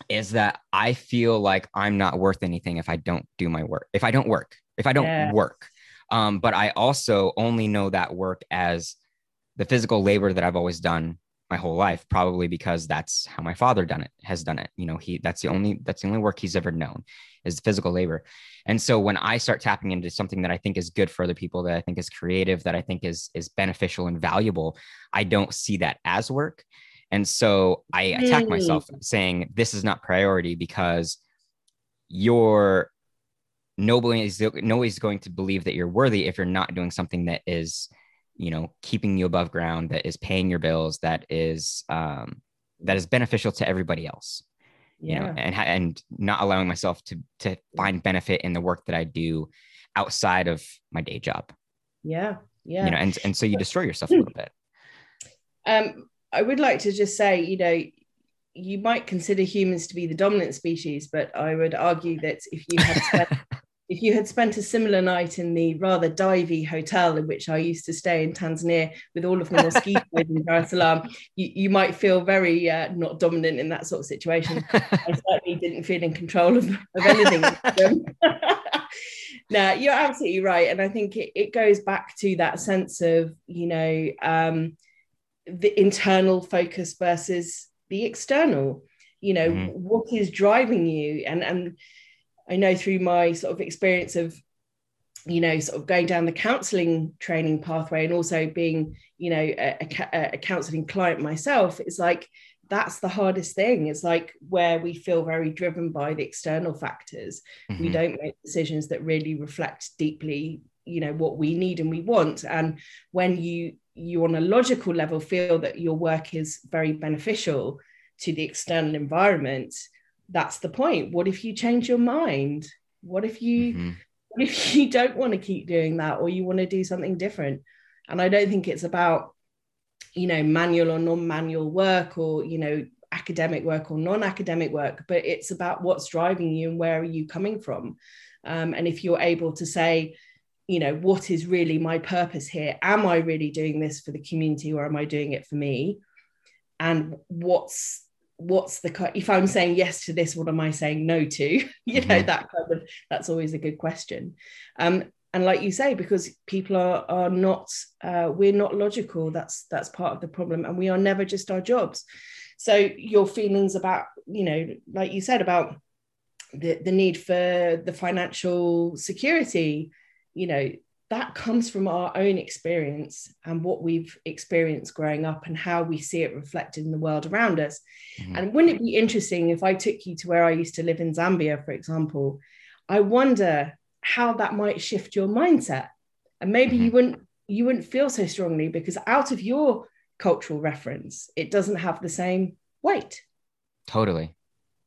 is that I feel like I'm not worth anything if I don't do my work. If I don't work, if I don't yeah. work. Um, but I also only know that work as the physical labor that I've always done my whole life, probably because that's how my father done it, has done it. You know, he that's the only that's the only work he's ever known is physical labor. And so when I start tapping into something that I think is good for other people, that I think is creative, that I think is is beneficial and valuable, I don't see that as work. And so I attack mm. myself saying this is not priority because you're nobody is nobody's going to believe that you're worthy if you're not doing something that is you know keeping you above ground that is paying your bills that is um, that is beneficial to everybody else you yeah. know and and not allowing myself to to find benefit in the work that i do outside of my day job. Yeah yeah. You know and and so you destroy yourself a little bit. Um i would like to just say you know you might consider humans to be the dominant species but i would argue that if you had spent if you had spent a similar night in the rather divey hotel in which I used to stay in Tanzania with all of the mosquitoes in Dar es Salaam, you, you might feel very uh, not dominant in that sort of situation. I certainly didn't feel in control of, of anything. no, you're absolutely right. And I think it, it goes back to that sense of, you know, um, the internal focus versus the external. You know, mm-hmm. what is driving you? And and I know through my sort of experience of, you know, sort of going down the counseling training pathway and also being, you know, a, a, a counseling client myself, it's like that's the hardest thing. It's like where we feel very driven by the external factors. Mm-hmm. We don't make decisions that really reflect deeply you know what we need and we want and when you you on a logical level feel that your work is very beneficial to the external environment that's the point. What if you change your mind? What if you mm-hmm. what if you don't want to keep doing that or you want to do something different? And i don't think it's about you know manual or non-manual work or you know academic work or non-academic work but it's about what's driving you and where are you coming from? Um, and if you're able to say you know what is really my purpose here? Am i really doing this for the community or am i doing it for me? And what's what's the if i'm saying yes to this what am i saying no to? You know mm-hmm. that kind of that's always a good question. Um and like you say because people are are not uh, we're not logical that's that's part of the problem and we are never just our jobs. So your feelings about you know like you said about the the need for the financial security you know that comes from our own experience and what we've experienced growing up and how we see it reflected in the world around us. Mm-hmm. And wouldn't it be interesting if I took you to where I used to live in Zambia, for example? I wonder how that might shift your mindset. And maybe mm-hmm. you wouldn't you wouldn't feel so strongly because out of your cultural reference, it doesn't have the same weight. Totally.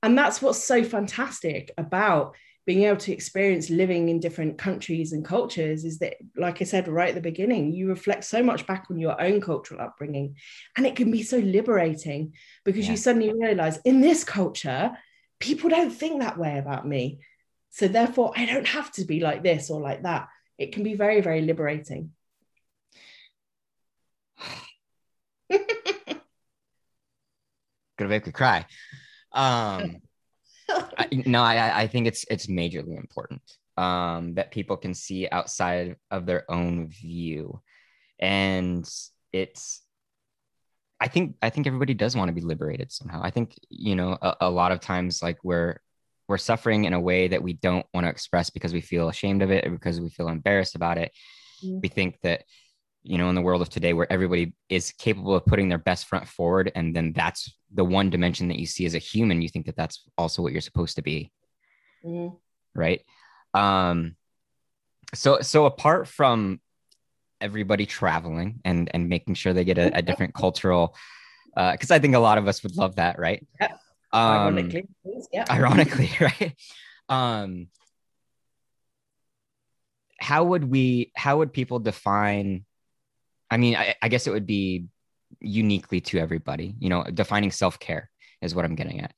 And that's what's so fantastic about being able to experience living in different countries and cultures is that like i said right at the beginning you reflect so much back on your own cultural upbringing and it can be so liberating because yeah. you suddenly realize in this culture people don't think that way about me. So therefore i don't have to be like this or like that. It can be very very liberating. Gonna make me cry. Um I, no, I I think it's it's majorly important um, that people can see outside of their own view, and it's. I think I think everybody does want to be liberated somehow. I think you know a, a lot of times like we're we're suffering in a way that we don't want to express because we feel ashamed of it or because we feel embarrassed about it. Mm-hmm. We think that you know in the world of today where everybody is capable of putting their best front forward and then that's the one dimension that you see as a human you think that that's also what you're supposed to be. Mm-hmm. right? Um so so apart from everybody traveling and and making sure they get a, a different cultural uh because i think a lot of us would love that right? Yep. um ironically yeah. Ironically right? Um how would we how would people define I mean, I, I guess it would be uniquely to everybody. You know, defining self care is what I'm getting at.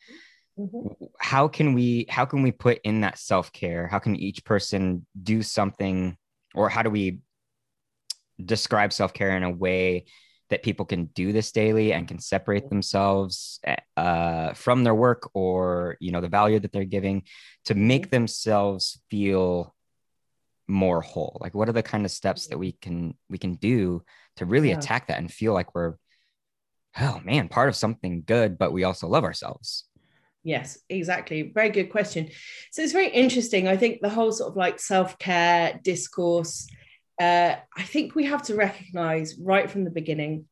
Mm-hmm. How can we how can we put in that self care? How can each person do something, or how do we describe self care in a way that people can do this daily and can separate themselves uh, from their work or you know the value that they're giving to make mm-hmm. themselves feel more whole like what are the kind of steps that we can we can do to really yeah. attack that and feel like we're oh man part of something good but we also love ourselves yes exactly very good question so it's very interesting i think the whole sort of like self-care discourse uh, i think we have to recognize right from the beginning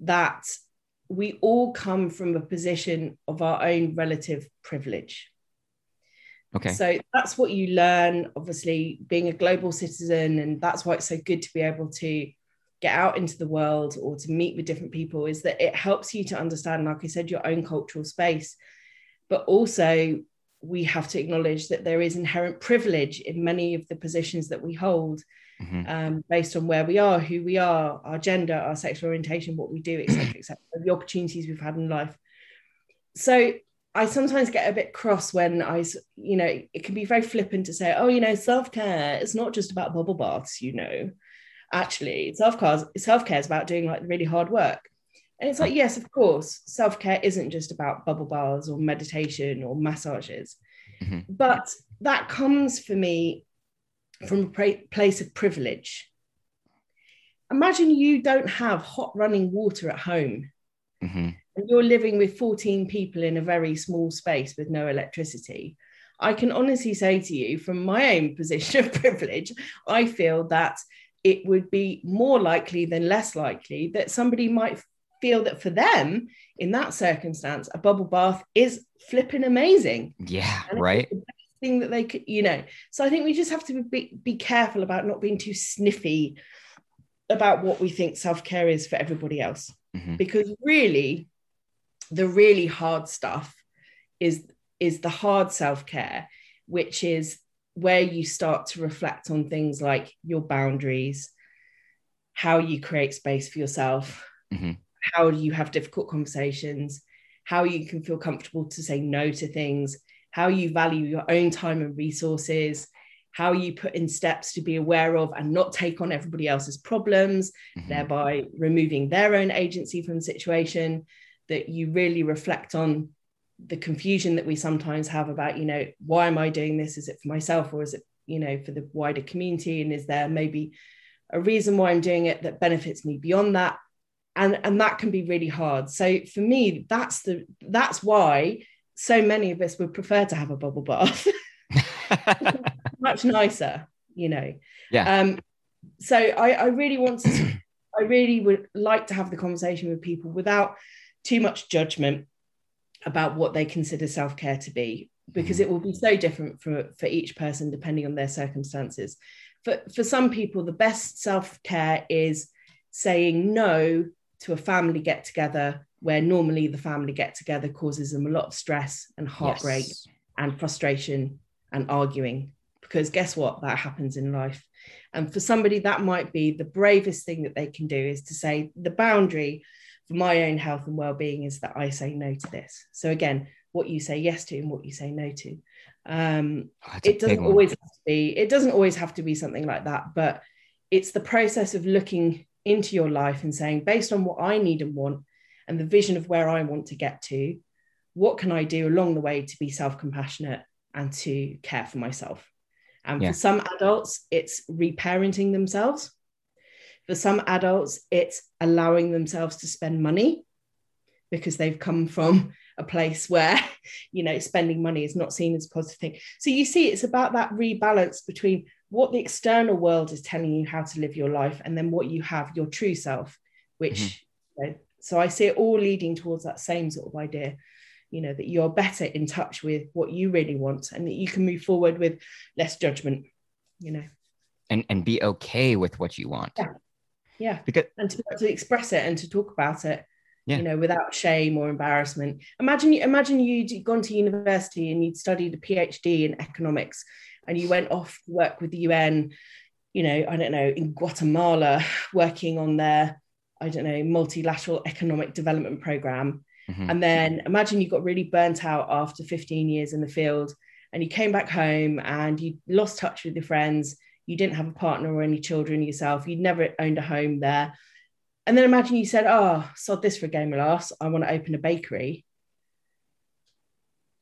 that we all come from a position of our own relative privilege Okay. So that's what you learn, obviously, being a global citizen. And that's why it's so good to be able to get out into the world or to meet with different people is that it helps you to understand, like I said, your own cultural space. But also, we have to acknowledge that there is inherent privilege in many of the positions that we hold mm-hmm. um, based on where we are, who we are, our gender, our sexual orientation, what we do, etc., etc., the opportunities we've had in life. So I sometimes get a bit cross when I, you know, it can be very flippant to say, oh, you know, self care, it's not just about bubble baths, you know actually self-care self-care is about doing like really hard work. And it's like yes of course self-care isn't just about bubble baths or meditation or massages. Mm-hmm. but that comes for me from a place of privilege. Imagine you don't have hot running water at home. Mm-hmm. and you're living with 14 people in a very small space with no electricity. I can honestly say to you, from my own position of privilege, I feel that it would be more likely than less likely that somebody might feel that for them in that circumstance a bubble bath is flipping amazing yeah right thing that they could, you know. So I think we just have to be, be careful about not being too sniffy about what we think self care is for everybody else. Mhm. Because really, the really hard stuff is is the hard self care, which is where you start to reflect on things like your boundaries, how you create space for yourself, Mhm. how you have difficult conversations, how you can feel comfortable to say no to things, how you value your own time and resources, how you put in steps to be aware of and not take on everybody else's problems, Mhm. thereby removing their own agency from the situation, that you really reflect on the confusion that we sometimes have about, you know, why am I doing this? Is it for myself or is it, you know, for the wider community? And is there maybe a reason why I'm doing it that benefits me beyond that? And, and that can be really hard. So for me, that's the that's why so many of us would prefer to have a bubble bath. much nicer, you know. Yeah. Um, so I, I really want to, I really would like to have the conversation with people without too much judgment about what they consider self care to be, because mm-hmm. it will be so different for for each person depending on their circumstances. For for some people, the best self care is saying no to a family get together where normally the family get together causes them a lot of stress and heartbreak Yes. and frustration and arguing because guess what that happens in life and for somebody that might be the bravest thing that they can do is to say the boundary for my own health and well-being is that i say no to this. So again what you say yes to and what you say no to. Um, Oh, it doesn't always have to be it doesn't always have to be something like that but it's the process of looking into your life and saying based on what i need and want and the vision of where i want to get to what can i do along the way to be self-compassionate and to care for myself? And Yeah. for some adults it's reparenting themselves for some adults it's allowing themselves to spend money because they've come from a place where you know spending money is not seen as a positive thing so you see it's about that rebalance between what the external world is telling you how to live your life and then what you have your true self which mm-hmm. you know, so i see it all leading towards that same sort of idea you know that you're better in touch with what you really want and that you can move forward with less judgment you know and and be okay with what you want. Yeah. Yeah Because and to, be able to express it and to talk about it Yeah. you know without shame or embarrassment imagine you imagine you'd gone to university and you'd studied a phd in economics and you went off to work with the un you know i don't know in guatemala working on their i don't know multilateral economic development program Mhm. and then imagine you got really burnt out after 15 years in the field and you came back home and you lost touch with your friends you didn't have a partner or any children yourself you'd never owned a home there. And then imagine you said oh sod this for a game of laughs. I want to open a bakery.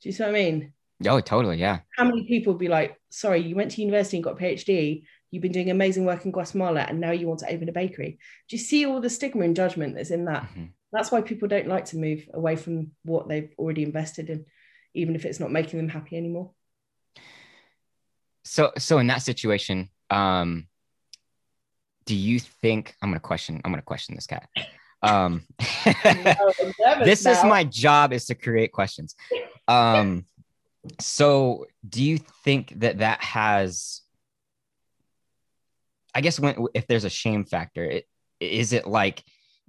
Do you see what i mean? Oh, totally, yeah. how many people would be like sorry you went to university and got a phd. You've been doing amazing work in guatemala and now you want to open a bakery. Do you see all the stigma and judgment that's in that? Mhm. that's why people don't like to move away from what they've already invested in even if it's not making them happy anymore. So so in that situation, um, do you think I'm gonna question? I'm gonna question this cat. Um, this is my job is to create questions. Um, so do you think that that has? I guess when if there's a shame factor, it, is it like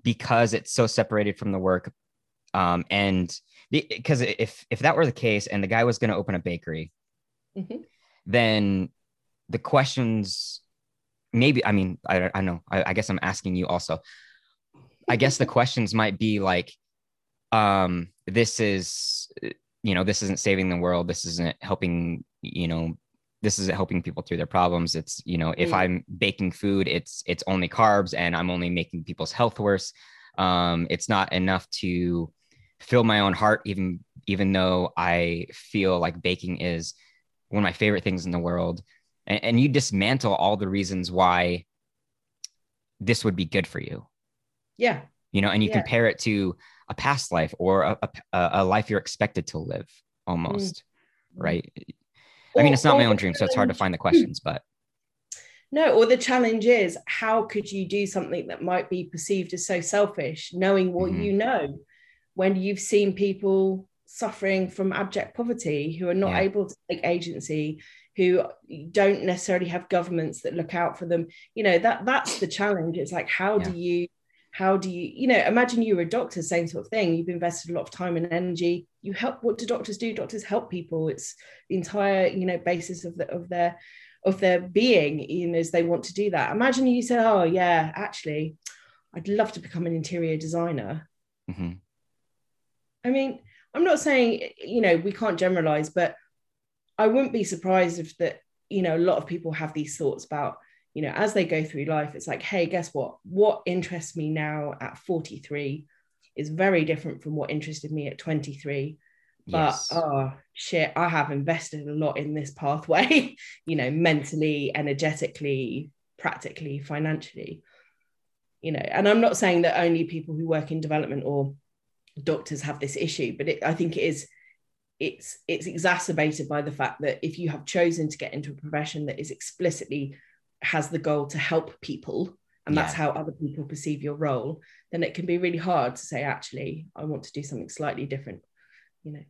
because it's so separated from the work, um, and because if if that were the case and the guy was going to open a bakery, Mhm. then the questions maybe i mean i, I know I, I guess i'm asking you also. I guess the questions might be like um this is you know this isn't saving the world. This isn't helping you know this isn't helping people through their problems. It's you know if Mm. i'm baking food it's it's only carbs and i'm only making people's health worse. Um it's not enough to fill my own heart even even though i feel like baking is one of my favorite things in the world and, and you dismantle all the reasons why this would be good for you yeah you know and you Yeah. compare it to a past life or a, a, a life you're expected to live almost right i mean it's not my own dream so it's hard to find the questions but no or the challenge is how could you do something that might be perceived as so selfish knowing what Mhm. you know when you've seen people suffering from abject poverty, who are not Yeah. able to take agency, who don't necessarily have governments that look out for them. You know, that that's the challenge. It's like, how do you, how do you, you know, imagine you were a doctor, same sort of thing. You've invested a lot of time and energy. You help. What do doctors do? Doctors help people. It's the entire, you know, basis of the of their of their being, you know, as they want to do that. Imagine you said, "Oh yeah, actually, I'd love to become an interior designer." hmm I mean, I'm not saying you know we can't generalize, but I wouldn't be surprised if that you know a lot of people have these thoughts about you know as they go through life. It's like, hey, guess what? What interests me now at 43 is very different from what interested me at 23. But Yes. oh shit, I have invested a lot in this pathway, you know, mentally, energetically, practically, financially. You know, and I'm not saying that only people who work in development or doctors have this issue, but it, I think it is it's it's exacerbated by the fact that if you have chosen to get into a profession that is explicitly has the goal to help people and that's how other people perceive your role then it can be really hard to say actually i want to do something slightly different you know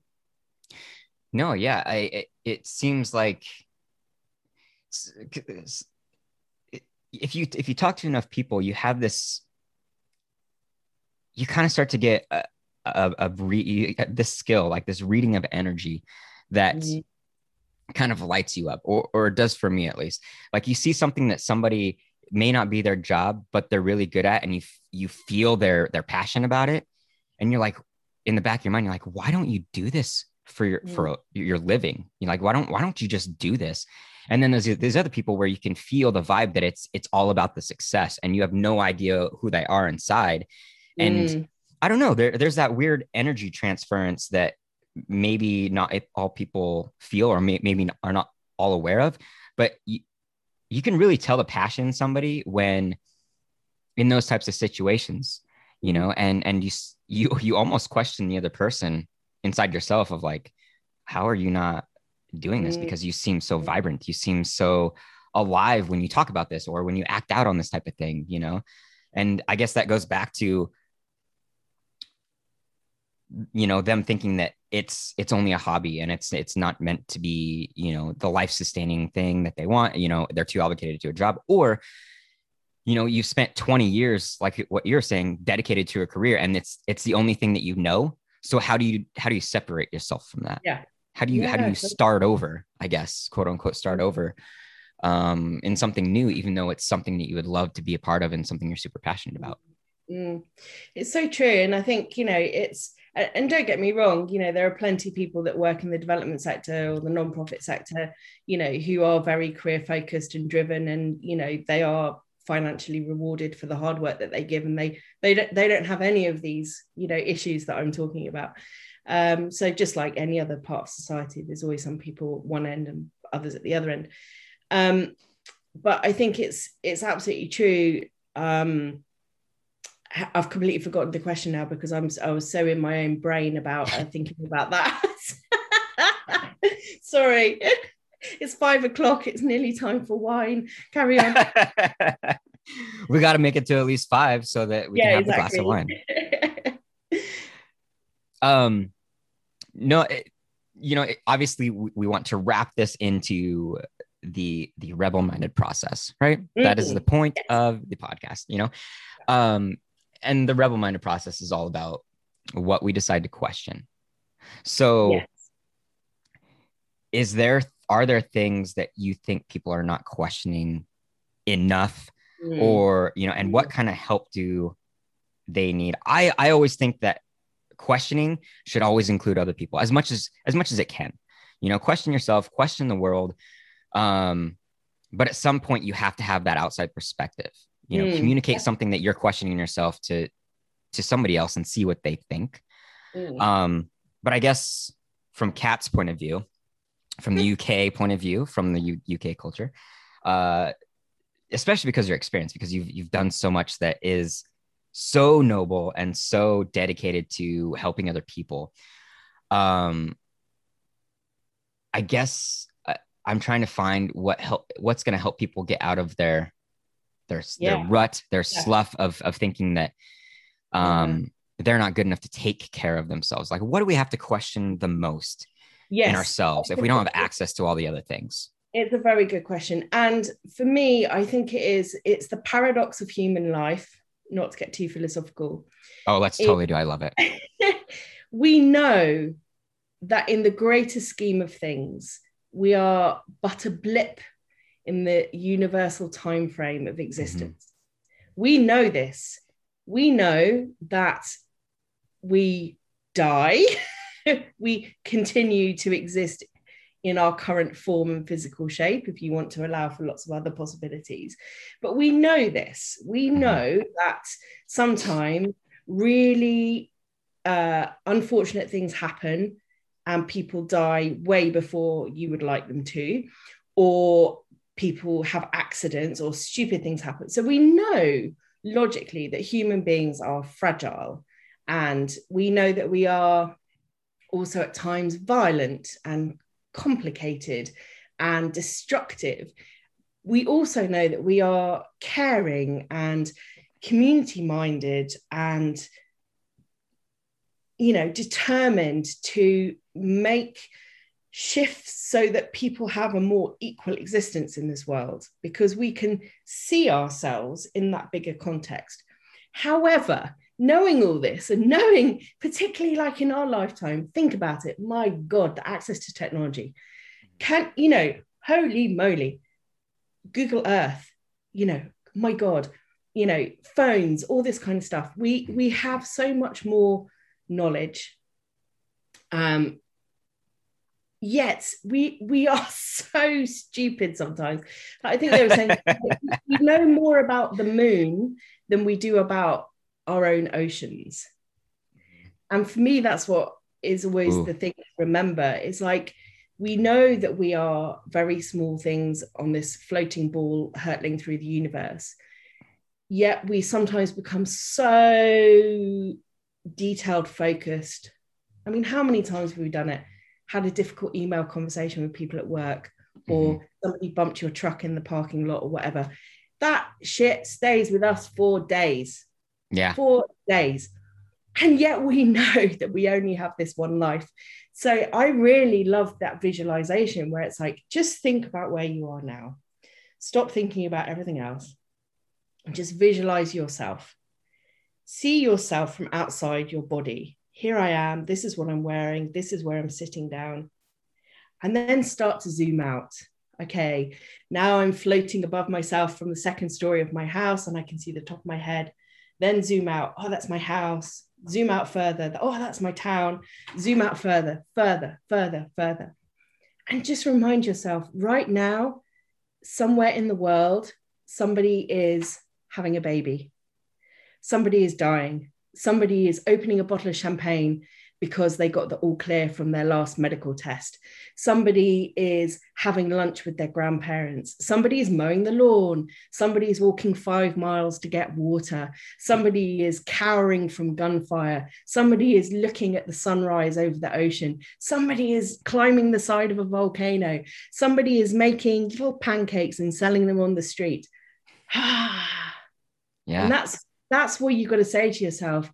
No, yeah, I it, it seems like if you if you talk to enough people, you have this. You kind of start to get a, a, a re, this skill, like this reading of energy, that Mhm. kind of lights you up, or or it does for me at least. Like you see something that somebody may not be their job, but they're really good at, and you you feel their their passion about it, and you're like, in the back of your mind, you're like, why don't you do this for your for your living? You're like, why don't why don't you just do this? And then there's there's other people where you can feel the vibe that it's it's all about the success, and you have no idea who they are inside. And Mm, I don't know, there there's that weird energy transference that maybe not all people feel, or may, maybe are not all aware of, but you, you can really tell the passion in somebody when in those types of situations you know and and you you you almost question the other person inside yourself of like how are you not doing this Mm. because you seem so Mm. vibrant you seem so alive when you talk about this or when you act out on this type of thing you know and i guess that goes back to you know them thinking that it's it's only a hobby and it's it's not meant to be you know the life sustaining thing that they want you know they're too obligated to a job or you know you've spent 20 years like what you're saying dedicated to a career and it's it's the only thing that you know so how do you how do you separate yourself from that Yeah. how do you how do you start over i guess quote unquote start over um in something new even though it's something that you would love to be a part of and something you're super passionate about Mm. It's so true. And I think, you know, it's, and don't get me wrong, you know, there are plenty of people that work in the development sector or the non-profit sector, you know, who are very career focused and driven and, you know, they are financially rewarded for the hard work that they give and they they don't they don't have any of these you know issues that i'm talking about. Um so just like any other part of society there's always some people at one end and others at the other end. Um but i think it's it's absolutely true um I've completely forgotten the question now because I'm I was so in my own brain about uh, thinking about that. Sorry, it's five o'clock. It's nearly time for wine. Carry on. we got to make it to at least five so that we can have a glass of wine um no it, you know it, obviously we, we want to wrap this into the the rebel minded process right that is Mhm. the point of the podcast you know um and the rebel minded process is all about what we decide to question. So Yes. is there are there things that you think people are not questioning enough? Mm. or you know and what kind of help do they need? I i always think that questioning should always include other people as much as as much as it can. You know question yourself question the world um but at some point you have to have that outside perspective you know Mm. communicate something that you're questioning yourself to to somebody else and see what they think Mm. um but i guess from cat's point of view from the uk point of view from the U- uk culture uh especially because of your experience because you've you've done so much that is so noble and so dedicated to helping other people um i guess i'm trying to find what help what's going to help people get out of their their Yeah. their rut their Yeah. slough of of thinking that um they're not good enough to take care of themselves. Like, what do we have to question the most yes. in ourselves if we don't have access to all the other things? It's a very good question. And for me, I think it is, it's the paradox of human life, not to get too philosophical. Oh, let's totally do. I love it. we know that in the greater scheme of things, we are but a blip in the universal time frame of existence. Mm-hmm. We know this. We know that we die, we continue to exist in our current form and physical shape, if you want to allow for lots of other possibilities. But we know this. We mm-hmm. know that sometimes really uh, unfortunate things happen and people die way before you would like them to, or people have accidents or stupid things happen. So we know logically that human beings are fragile and we know that we are also at times violent and complicated and destructive. We also know that we are caring and community minded and you know determined to make shifts so that people have a more equal existence in this world because we can see ourselves in that bigger context however knowing all this and knowing, particularly like in our lifetime, think about it. My God, the access to technology. Can, you know, holy moly, Google Earth, you know, my God, you know, phones, all this kind of stuff. We we have so much more knowledge. Um, yet we we are so stupid sometimes. I think they were saying we know more about the moon than we do about our own oceans. Mm-hmm. And for me, that's what is always Ooh. the thing to remember. It's like we know that we are very small things on this floating ball hurtling through the universe. Yet we sometimes become so detailed focused. I mean, how many times have we done it? Had a difficult email conversation with people at work, or mm-hmm. somebody bumped your truck in the parking lot, or whatever. That shit stays with us for days. Yeah. Four days. And yet we know that we only have this one life. So I really love that visualization where it's like, just think about where you are now. Stop thinking about everything else. And just visualize yourself. See yourself from outside your body. Here I am. This is what I'm wearing. This is where I'm sitting down. And then start to zoom out. Okay, now I'm floating above myself from the second story of my house and I can see the top of my head then zoom out. Oh, that's my house. Zoom out further. Oh, that's my town. Zoom out further, further, further, further. And just remind yourself right now, somewhere in the world, somebody is having a baby. Somebody is dying. Somebody is opening a bottle of champagne because they got the all clear from their last medical test. Somebody is having lunch with their grandparents. Somebody is mowing the lawn. Somebody is walking five miles to get water. Somebody is cowering from gunfire. Somebody is looking at the sunrise over the ocean. Somebody is climbing the side of a volcano. Somebody is making little pancakes and selling them on the street. yeah. And that's that's what you've got to say to yourself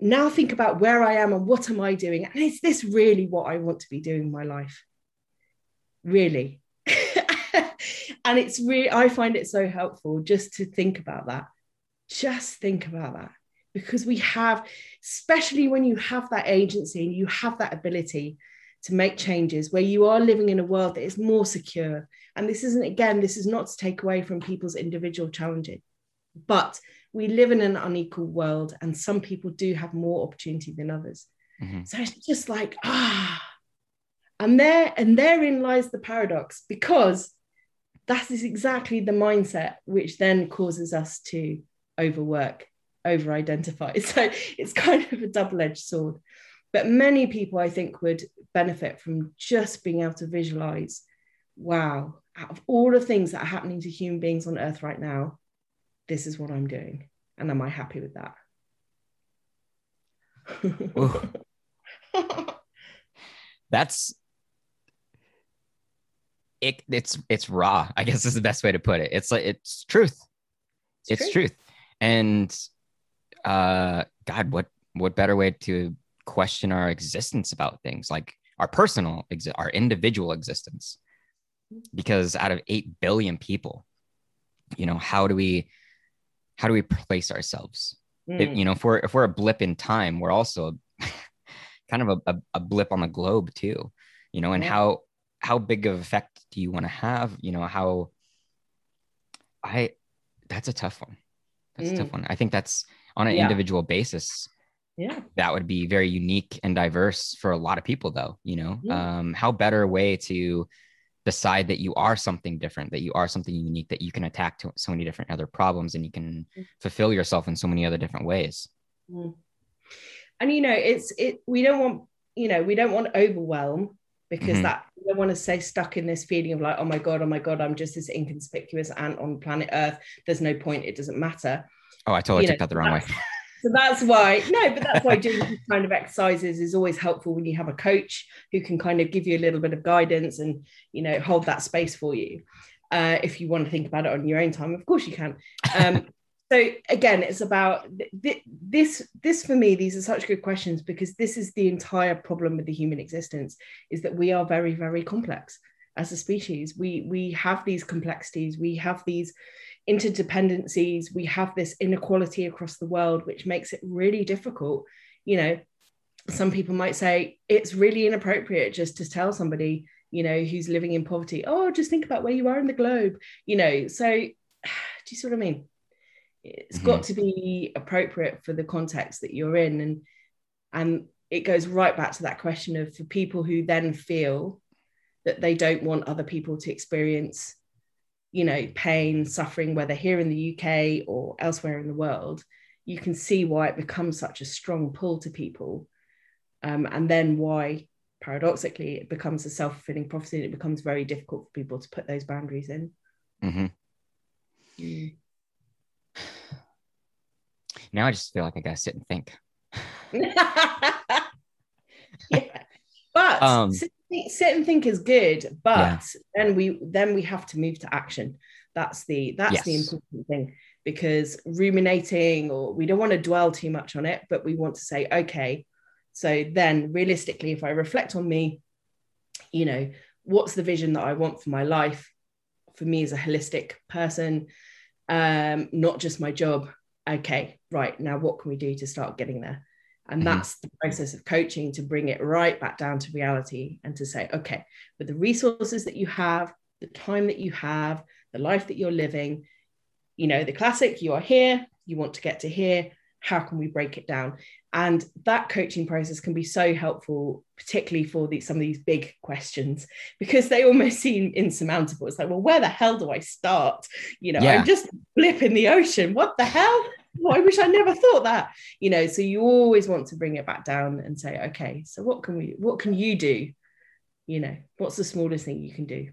now think about where I am and what am I doing? And is this really what I want to be doing in my life? Really? and it's really, I find it so helpful just to think about that. Just think about that because we have, especially when you have that agency and you have that ability to make changes where you are living in a world that is more secure. And this isn't, again, this is not to take away from people's individual challenges, but we live in an unequal world and some people do have more opportunity than others. Mm-hmm. so it's just like ah. And there and therein lies the paradox because that is exactly the mindset which then causes us to overwork over identify so it's kind of a double-edged sword. But many people i think would benefit from just being able to visualize wow out of all the things that are happening to human beings on earth right now this is what I'm doing. And am I happy with that? That's it, it's it's raw, I guess is the best way to put it. It's like it's truth. It's, it's truth. truth. And uh God, what what better way to question our existence about things like our personal exi- our individual existence because out of 8 billion people you know how do we how do we place ourselves Mm. if, you know if we're if we're a blip in time we're also kind of a, a, a blip on the globe too you know and Yeah. how how big of effect do you want to have you know how i that's a tough one that's a tough one i think that's on an Yeah. individual basis yeah that would be very unique and diverse for a lot of people though you know Yeah. um how better way to decide that you are something different that you are something unique that you can attack to so many different other problems and you can Mm. fulfill yourself in so many other different ways Mm. and you know it's it we don't want you know we don't want overwhelm because Mhm. that we don't want to stay stuck in this feeling of like oh my god oh my god i'm just this inconspicuous ant on planet earth there's no point it doesn't matter oh i totally You know, took that the wrong way so that's why no but that's why doing these kind of exercises is always helpful when you have a coach who can kind of give you a little bit of guidance and you know hold that space for you uh, if you want to think about it on your own time. Of course you can. Um, so again it's about th- th- this this for me these are such good questions because this is the entire problem with the human existence is that we are very very complex as a species we we have these complexities we have these interdependencies we have this inequality across the world which makes it really difficult you know. Some people might say it's really inappropriate just to tell somebody you know who's living in poverty oh just think about where you are in the globe you know. So do you see what i mean? It's mm-hmm. got to be appropriate for the context that you're in and and it goes right back to that question of for people who then feel that they don't want other people to experience you know pain suffering whether here in the uk or elsewhere in the world. You can see why it becomes such a strong pull to people. Um, and then why paradoxically it becomes a self-fulfilling prophecy and it becomes very difficult for people to put those boundaries in. Hmm now i just feel like i gotta sit and think. Yeah. But Um, sit and think is good, but Yeah. then we then we have to move to action. That's the that's the important thing because ruminating or we don't want to dwell too much on it, but we want to say, okay, so then realistically, if I reflect on me, you know, what's the vision that I want for my life? For me as a holistic person, um, not just my job. Okay, right now, what can we do to start getting there? And Mhm. that's the process of coaching to bring it right back down to reality and to say, okay, with the resources that you have, the time that you have, the life that you're living, you know, the classic, you are here, you want to get to here. How can we break it down? And that coaching process can be so helpful, particularly for the, some of these big questions, because they almost seem insurmountable. It's like, well, where the hell do I start? You know, Yeah. I'm just a blip in the ocean. What the hell? Oh, I wish I never thought that. You know, so you always want to bring it back down and say, okay, so what can we, what can you do? You know, what's the smallest thing you can do?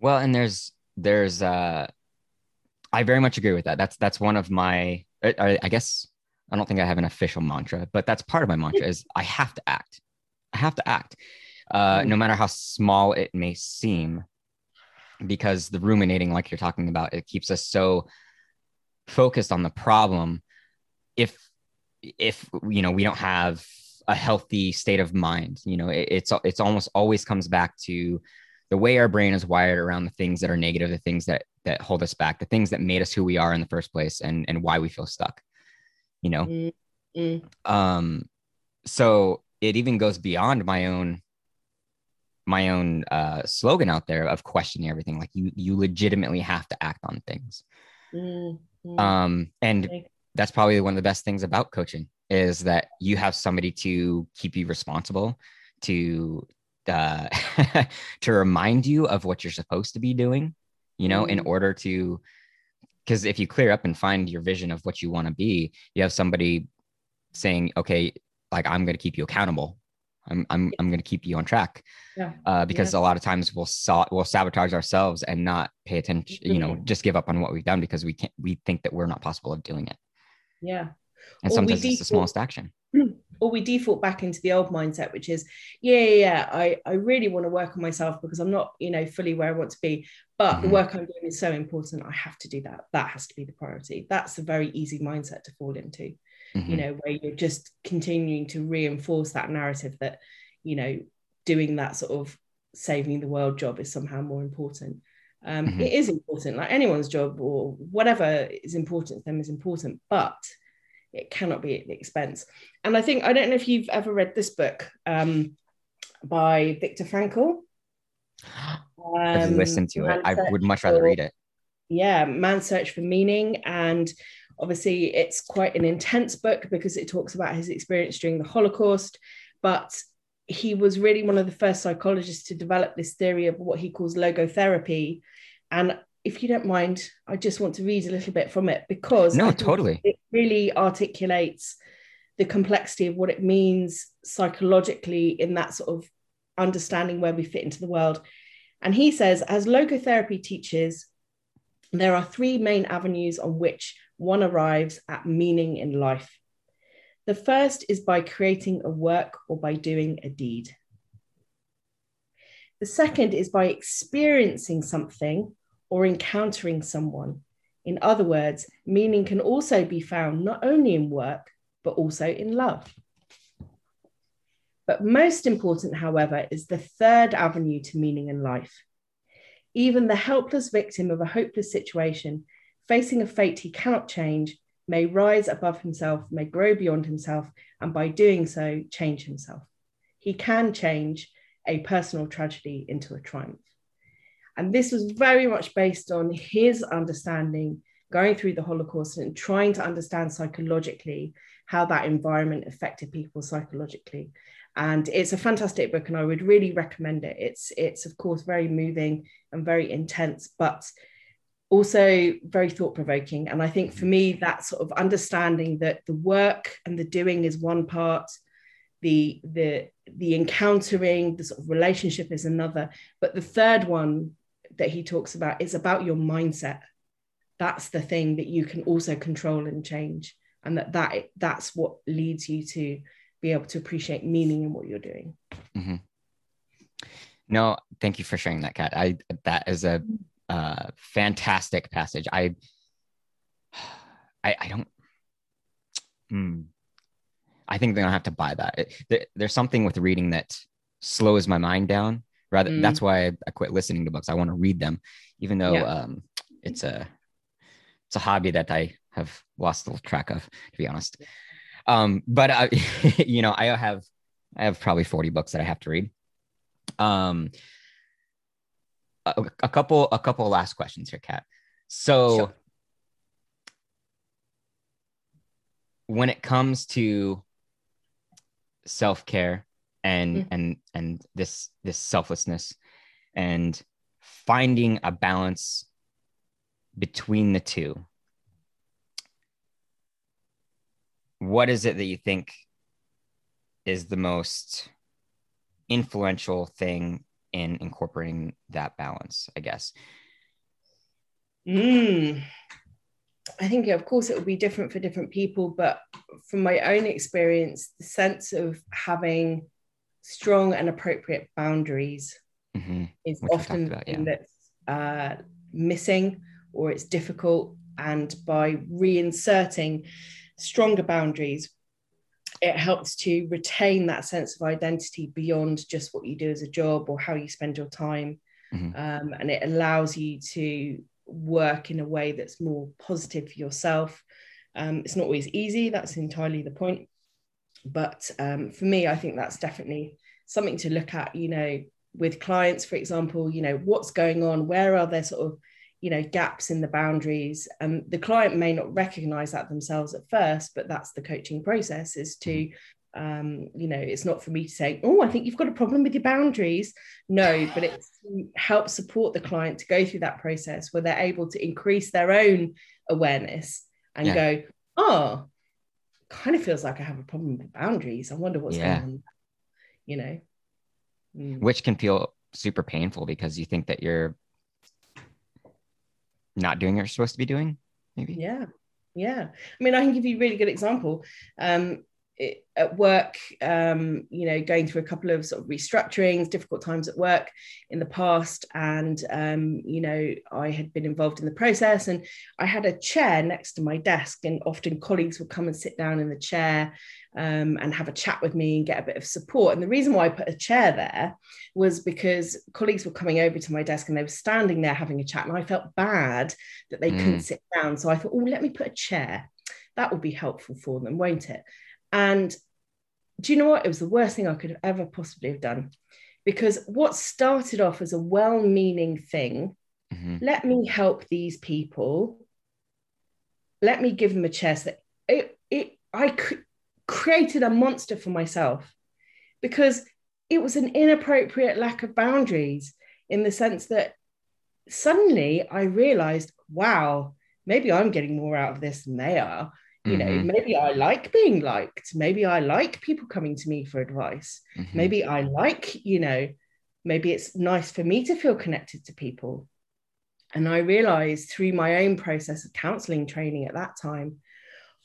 Well, and there's there's uh I very much agree with that. That's that's one of my I, I- I guess I don't think I have an official mantra, but that's part of my mantra is I have to act. I have to act. Uh no matter how small it may seem because the ruminating like you're talking about it keeps us so focused on the problem if if you know we don't have a healthy state of mind you know it, it's it's almost always comes back to the way our brain is wired around the things that are negative the things that that hold us back the things that made us who we are in the first place and and why we feel stuck you know? Mm, mm, um so it even goes beyond my own my own uh slogan out there of questioning everything. Like you you legitimately have to act on things. Mm, mm. um and that's probably one of the best things about coaching is that you have somebody to keep you responsible to uh to remind you of what you're supposed to be doing you know in Mm. order to because if you clear up and find your vision of what you want to be you have somebody saying okay like i'm going to keep you accountable i'm i'm, I'm going to keep you on track Yeah. uh, because a lot of times we'll sa- we'll sabotage ourselves and not pay attention you know Mhm. just give up on what we've done because we can't we think that we're not possible of doing it Yeah. and Or sometimes it's the smallest action or we default back into the old mindset which is yeah yeah, yeah i i really want to work on myself because i'm not you know fully where i want to be but the Mhm. work i'm doing is so important i have to do that that has to be the priority that's a very easy mindset to fall into you know where you're just continuing to reinforce that narrative that you know doing that sort of saving the world job is somehow more important um, Mhm. it is important like anyone's job or whatever is important to them is important but it cannot be at the expense and i think i don't know if you've ever read this book um, by Viktor Frankl. I've Um, listened to it. I would much rather for- read it. yeah, Man's Search for Meaning. And obviously, it's quite an intense book because it talks about his experience during the Holocaust. But he was really one of the first psychologists to develop this theory of what he calls logotherapy. And if you don't mind, I just want to read a little bit from it because No, totally. it really articulates the complexity of what it means psychologically in that sort of understanding where we fit into the world. And he says, as logotherapy teaches, there are three main avenues on which one arrives at meaning in life. The first is by creating a work or by doing a deed. The second is by experiencing something or encountering someone. In other words, meaning can also be found not only in work, but also in love. But most important, however, is the third avenue to meaning in life. Even the helpless victim of a hopeless situation, facing a fate he cannot change, may rise above himself, may grow beyond himself, and by doing so, change himself. He can change a personal tragedy into a triumph. And this was very much based on his understanding going through the Holocaust and trying to understand psychologically how that environment affected people psychologically. And it's a fantastic book, and I would really recommend it. It's it's of course very moving and very intense, but also very thought provoking. And I think for me, that sort of understanding that the work and the doing is one part, the the the encountering, the sort of relationship is another, but the third one that he talks about is about your mindset. That's the thing that you can also control and change, and that that that's what leads you to be able to appreciate meaning in what you're doing. Mm-hmm. No, thank you for sharing that, Cat. I that is a uh, fantastic passage. I, I, I don't. Hmm. I think they're gonna have to buy that. It, there, there's something with reading that slows my mind down. Rather, Mm. that's why I, I quit listening to books. I want to read them, even though Yeah. um, it's a it's a hobby that I have lost a little track of, to be honest. Um, but I, you know, I have I have probably 40 books that I have to read. Um, a, a couple a couple last questions here, Cat. So Sure. when it comes to self-care and Mhm. and and this this selflessness and finding a balance between the two what is it that you think is the most influential thing in incorporating that balance i guess Mm. I think, of course, it will be different for different people, but from my own experience, the sense of having strong and appropriate boundaries Mhm. is Which often about, thing that's uh, missing or it's difficult. And by reinserting stronger boundaries, it helps to retain that sense of identity beyond just what you do as a job or how you spend your time. Mhm. Um, and it allows you to work in a way that's more positive for yourself. Um, it's not always easy, that's entirely the point. But um, for me, I think that's definitely something to look at, you know, with clients, for example, you know, what's going on? Where are there sort of, you know, gaps in the boundaries? And the client may not recognize that themselves at first, but that's the coaching process is to, um, you know, it's not for me to say, oh, I think you've got a problem with your boundaries. No, but it helps support the client to go through that process where they're able to increase their own awareness and Yeah. go, oh, kind of feels like I have a problem with boundaries. I wonder what's Yeah. going on. You know. Mm. which can feel super painful because you think that you're not doing what you're supposed to be doing maybe Yeah, yeah. I mean, I can give you a really good example. Um, it, at work, um, you know, going through a couple of sort of restructurings, difficult times at work in the past. And, um, you know, I had been involved in the process and I had a chair next to my desk, and often colleagues would come and sit down in the chair um, and have a chat with me and get a bit of support. And the reason why I put a chair there was because colleagues were coming over to my desk and they were standing there having a chat. And I felt bad that they mm. couldn't sit down. So I thought, oh, let me put a chair. That would be helpful for them, won't it? And do you know what? It was the worst thing I could have ever possibly have done. Because what started off as a well meaning thing, mm-hmm. let me help these people, let me give them a chest that it, it I could, created a monster for myself because it was an inappropriate lack of boundaries in the sense that suddenly I realized, wow, maybe I'm getting more out of this than they are you know mm-hmm. maybe i like being liked. Maybe i like people coming to me for advice. Mm-hmm. maybe i like you know maybe it's nice for me to feel connected to people. And i realized through my own process of counseling training at that time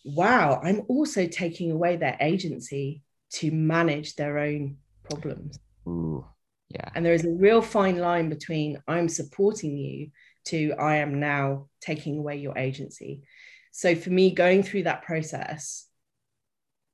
wow i'm also taking away their agency to manage their own problems. Ooh, yeah. And there is a real fine line between i'm supporting you to i am now taking away your agency so for me, going through that process,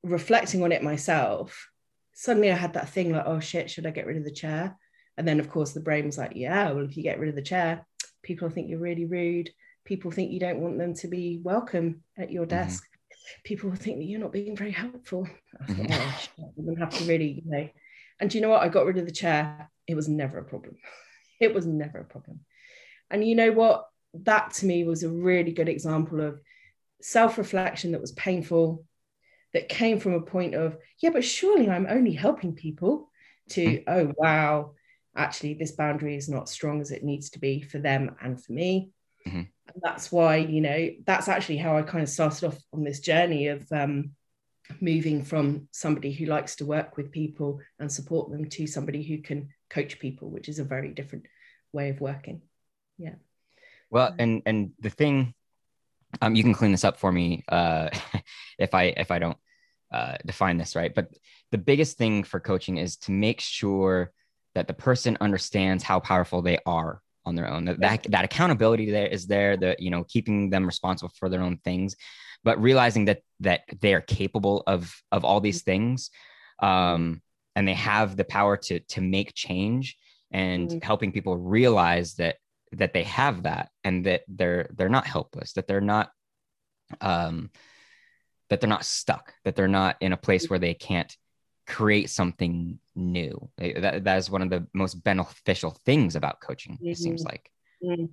reflecting on it myself, suddenly I had that thing like, oh shit, should I get rid of the chair? And then, of course, the brain was like, yeah, well, if you get rid of the chair, people think you're really rude. People think you don't want them to be welcome at your mm-hmm. desk. Mm-hmm. People think that you're not being very helpful. I thought, mm-hmm. oh, shit, I'm going to have to really, you know. And do you know what? I got rid of the chair. It was never a problem. It was never a problem. And you know what? That to me was a really good example of self reflection that was painful, that came from a point of, yeah, but surely I'm only helping people, to, mm-hmm. oh, wow, actually, this boundary is not strong as it needs to be for them and for me. Mm-hmm. And that's why, you know, that's actually how I kind of started off on this journey of um, moving from somebody who likes to work with people and support them to somebody who can coach people, which is a very different way of working. Yeah. Well, and and the thing um, you can clean this up for me uh, if I if I don't uh, define this right. But the biggest thing for coaching is to make sure that the person understands how powerful they are on their own. That that, that accountability there is there. That you know keeping them responsible for their own things, but realizing that that they are capable of of all these things, um, and they have the power to to make change and mm-hmm. helping people realize that that they have that and that they're they're not helpless that they're not um that they're not stuck that they're not in a place where they can't create something new that, that is one of the most beneficial things about coaching mm-hmm. it seems like mm-hmm.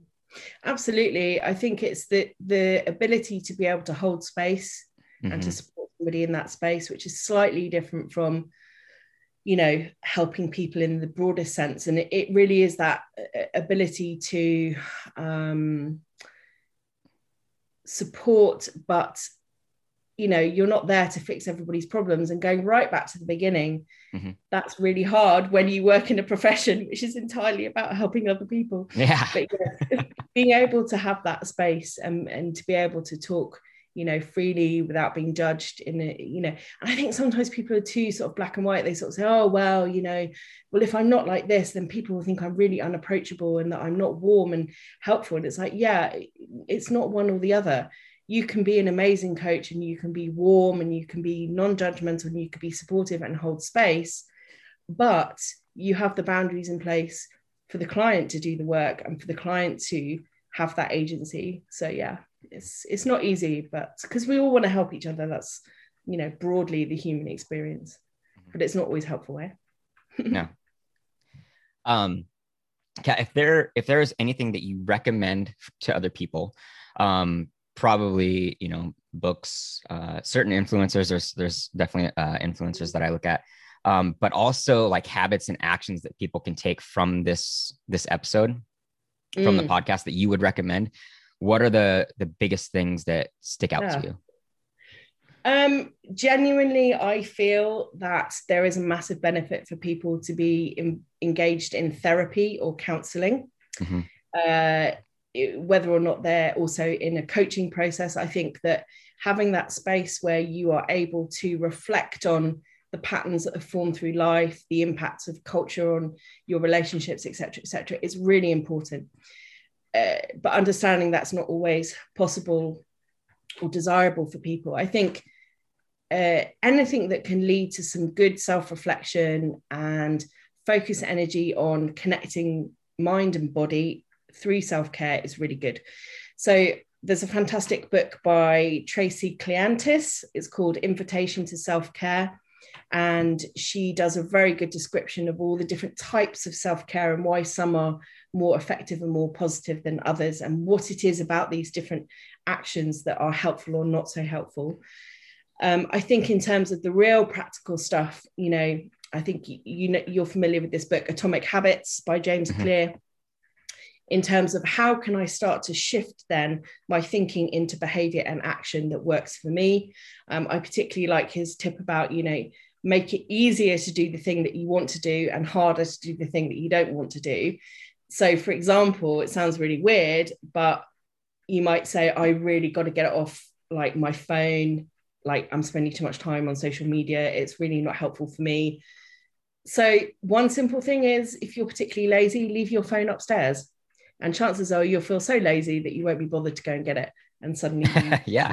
absolutely i think it's the the ability to be able to hold space mm-hmm. and to mm-hmm. support somebody in that space which is slightly different from you know helping people in the broader sense. And it, it really is that uh, ability to um, support but you know you're not there to fix everybody's problems and going right back to the beginning. Mm-hmm. that's really hard when you work in a profession which is entirely about helping other people. Yeah. But yeah, being able to have that space and, and to be able to talk you know freely without being judged in a you know and i think sometimes people are too sort of black and white they sort of say oh well you know well if i'm not like this then people will think i'm really unapproachable and that i'm not warm and helpful. And it's like yeah it's not one or the other. You can be an amazing coach and you can be warm and you can be non-judgmental and you can be supportive and hold space but you have the boundaries in place for the client to do the work and for the client to have that agency. So yeah it's it's not easy but because we all want to help each other that's you know broadly the human experience but it's not always helpful eh? No. Um if there if there is anything that you recommend to other people um probably you know books uh certain influencers there's there's definitely uh influencers that i look at um but also like habits and actions that people can take from this this episode from mm. the podcast that you would recommend what are the the biggest things that stick out yeah. to you um genuinely i feel that there is a massive benefit for people to be in, engaged in therapy or counseling mm-hmm. uh, whether or not they're also in a coaching process i think that having that space where you are able to reflect on the patterns that have formed through life, the impacts of culture on your relationships, etc., etc., is really important. Uh, but understanding that's not always possible or desirable for people. I think uh, anything that can lead to some good self reflection and focus energy on connecting mind and body through self care is really good. So, there's a fantastic book by Tracey Cleantis. It's called Invitation to Self Care. And she does a very good description of all the different types of self care and why some are more effective and more positive than others, and what it is about these different actions that are helpful or not so helpful. Um, I think in terms of the real practical stuff, you know, I think you, you know you're familiar with this book, Atomic Habits by James mm-hmm. Clear. In terms of how can I start to shift then my thinking into behavior and action that works for me. Um, I particularly like his tip about you know make it easier to do the thing that you want to do and harder to do the thing that you don't want to do. So, for example, it sounds really weird, but you might say, I really got to get it off like my phone like I'm spending too much time on social media. It's really not helpful for me. So, one simple thing is if you're particularly lazy, leave your phone upstairs. And chances are you'll feel so lazy that you won't be bothered to go and get it. And suddenly, you, yeah,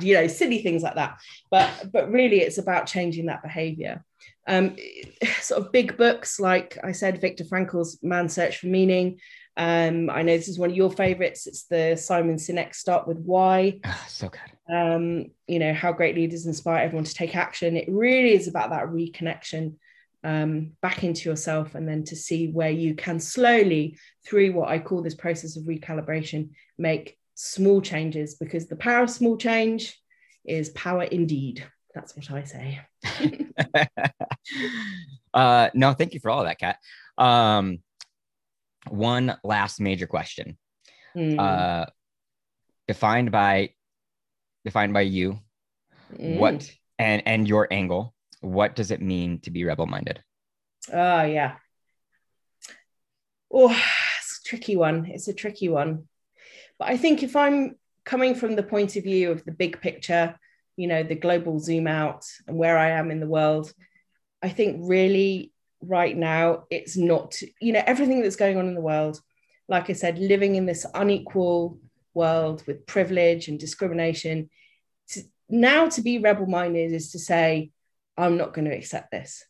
you know, silly things like that. But but really, it's about changing that behavior. Um, sort of big books like I said, Viktor Frankl's Man's Search for Meaning. Um, I know this is one of your favorites. It's the Simon Sinek Start with Why. Oh, so good um, you know, how great leaders inspire everyone to take action. It really is about that reconnection um, back into yourself and then to see where you can slowly, through what I call this process of recalibration, make small changes because the power of small change is power indeed. That's what I say. uh, no, thank you for all of that, Cat. Um, one last major question. Mm. Uh, defined by defined by you mm. what and and your angle what does it mean to be rebel minded oh yeah oh it's a tricky one it's a tricky one but i think if i'm coming from the point of view of the big picture you know the global zoom out and where i am in the world i think really right now it's not you know everything that's going on in the world like i said living in this unequal world with privilege and discrimination. To, now to be rebel minded is to say, I'm not going to accept this.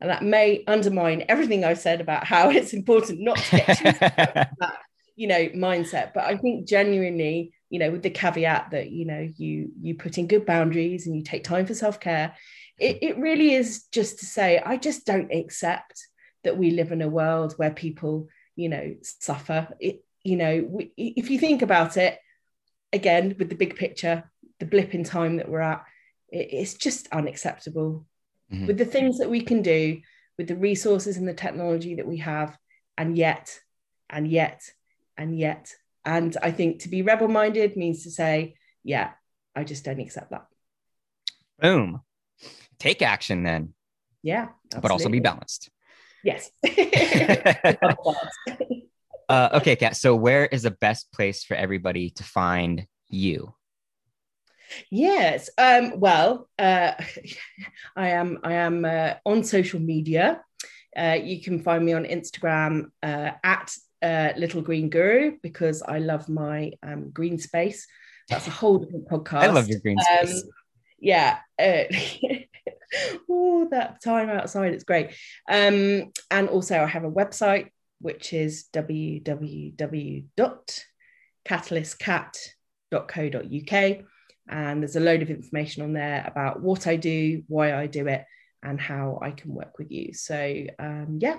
And that may undermine everything I've said about how it's important not to get that, you know, mindset. But I think genuinely, you know, with the caveat that, you know, you you put in good boundaries and you take time for self-care, it, it really is just to say, I just don't accept that we live in a world where people, you know, suffer. It, you know, we, if you think about it, again, with the big picture, the blip in time that we're at, it, it's just unacceptable. Mm-hmm. With the things that we can do, with the resources and the technology that we have, and yet, and yet, and yet. And I think to be rebel minded means to say, yeah, I just don't accept that. Boom. Take action then. Yeah. Absolutely. But also be balanced. Yes. Uh, okay, Cat. So, where is the best place for everybody to find you? Yes. Um, well, uh, I am. I am uh, on social media. Uh, you can find me on Instagram uh, at uh, Little Green Guru because I love my um, green space. That's a whole different podcast. I love your green space. Um, yeah. oh, that time outside, it's great. Um, and also, I have a website which is www.catalystcat.co.uk. And there's a load of information on there about what I do, why I do it, and how I can work with you. So, um, yeah,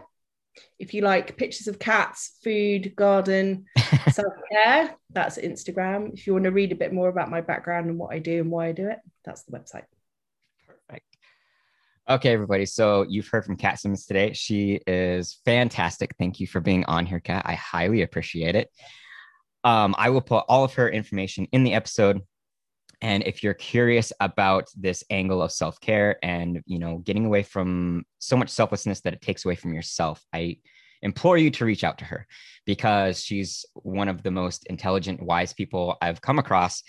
if you like pictures of cats, food, garden, self care, that's Instagram. If you want to read a bit more about my background and what I do and why I do it, that's the website. Perfect. Okay, everybody. So you've heard from Cat Simmons today. She is fantastic. Thank you for being on here, Cat. I highly appreciate it. Um, I will put all of her information in the episode. And if you're curious about this angle of self care and you know getting away from so much selflessness that it takes away from yourself, I implore you to reach out to her because she's one of the most intelligent, wise people I've come across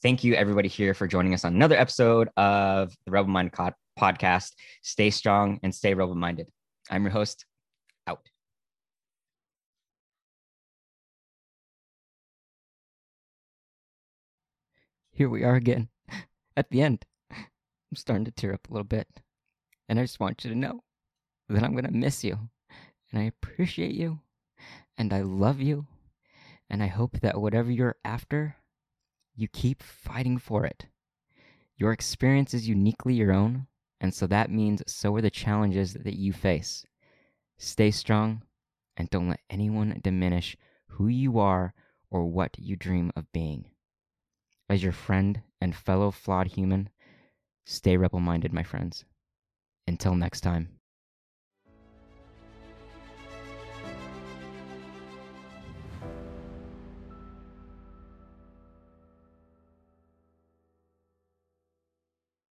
Thank you, everybody, here for joining us on another episode of the Rebel Mind podcast. Stay strong and stay rebel minded. I'm your host, Here we are again at the end. I'm starting to tear up a little bit. And I just want you to know that I'm going to miss you. And I appreciate you. And I love you. And I hope that whatever you're after, you keep fighting for it. Your experience is uniquely your own. And so that means so are the challenges that you face. Stay strong and don't let anyone diminish who you are or what you dream of being. As your friend and fellow flawed human, stay rebel minded, my friends. Until next time.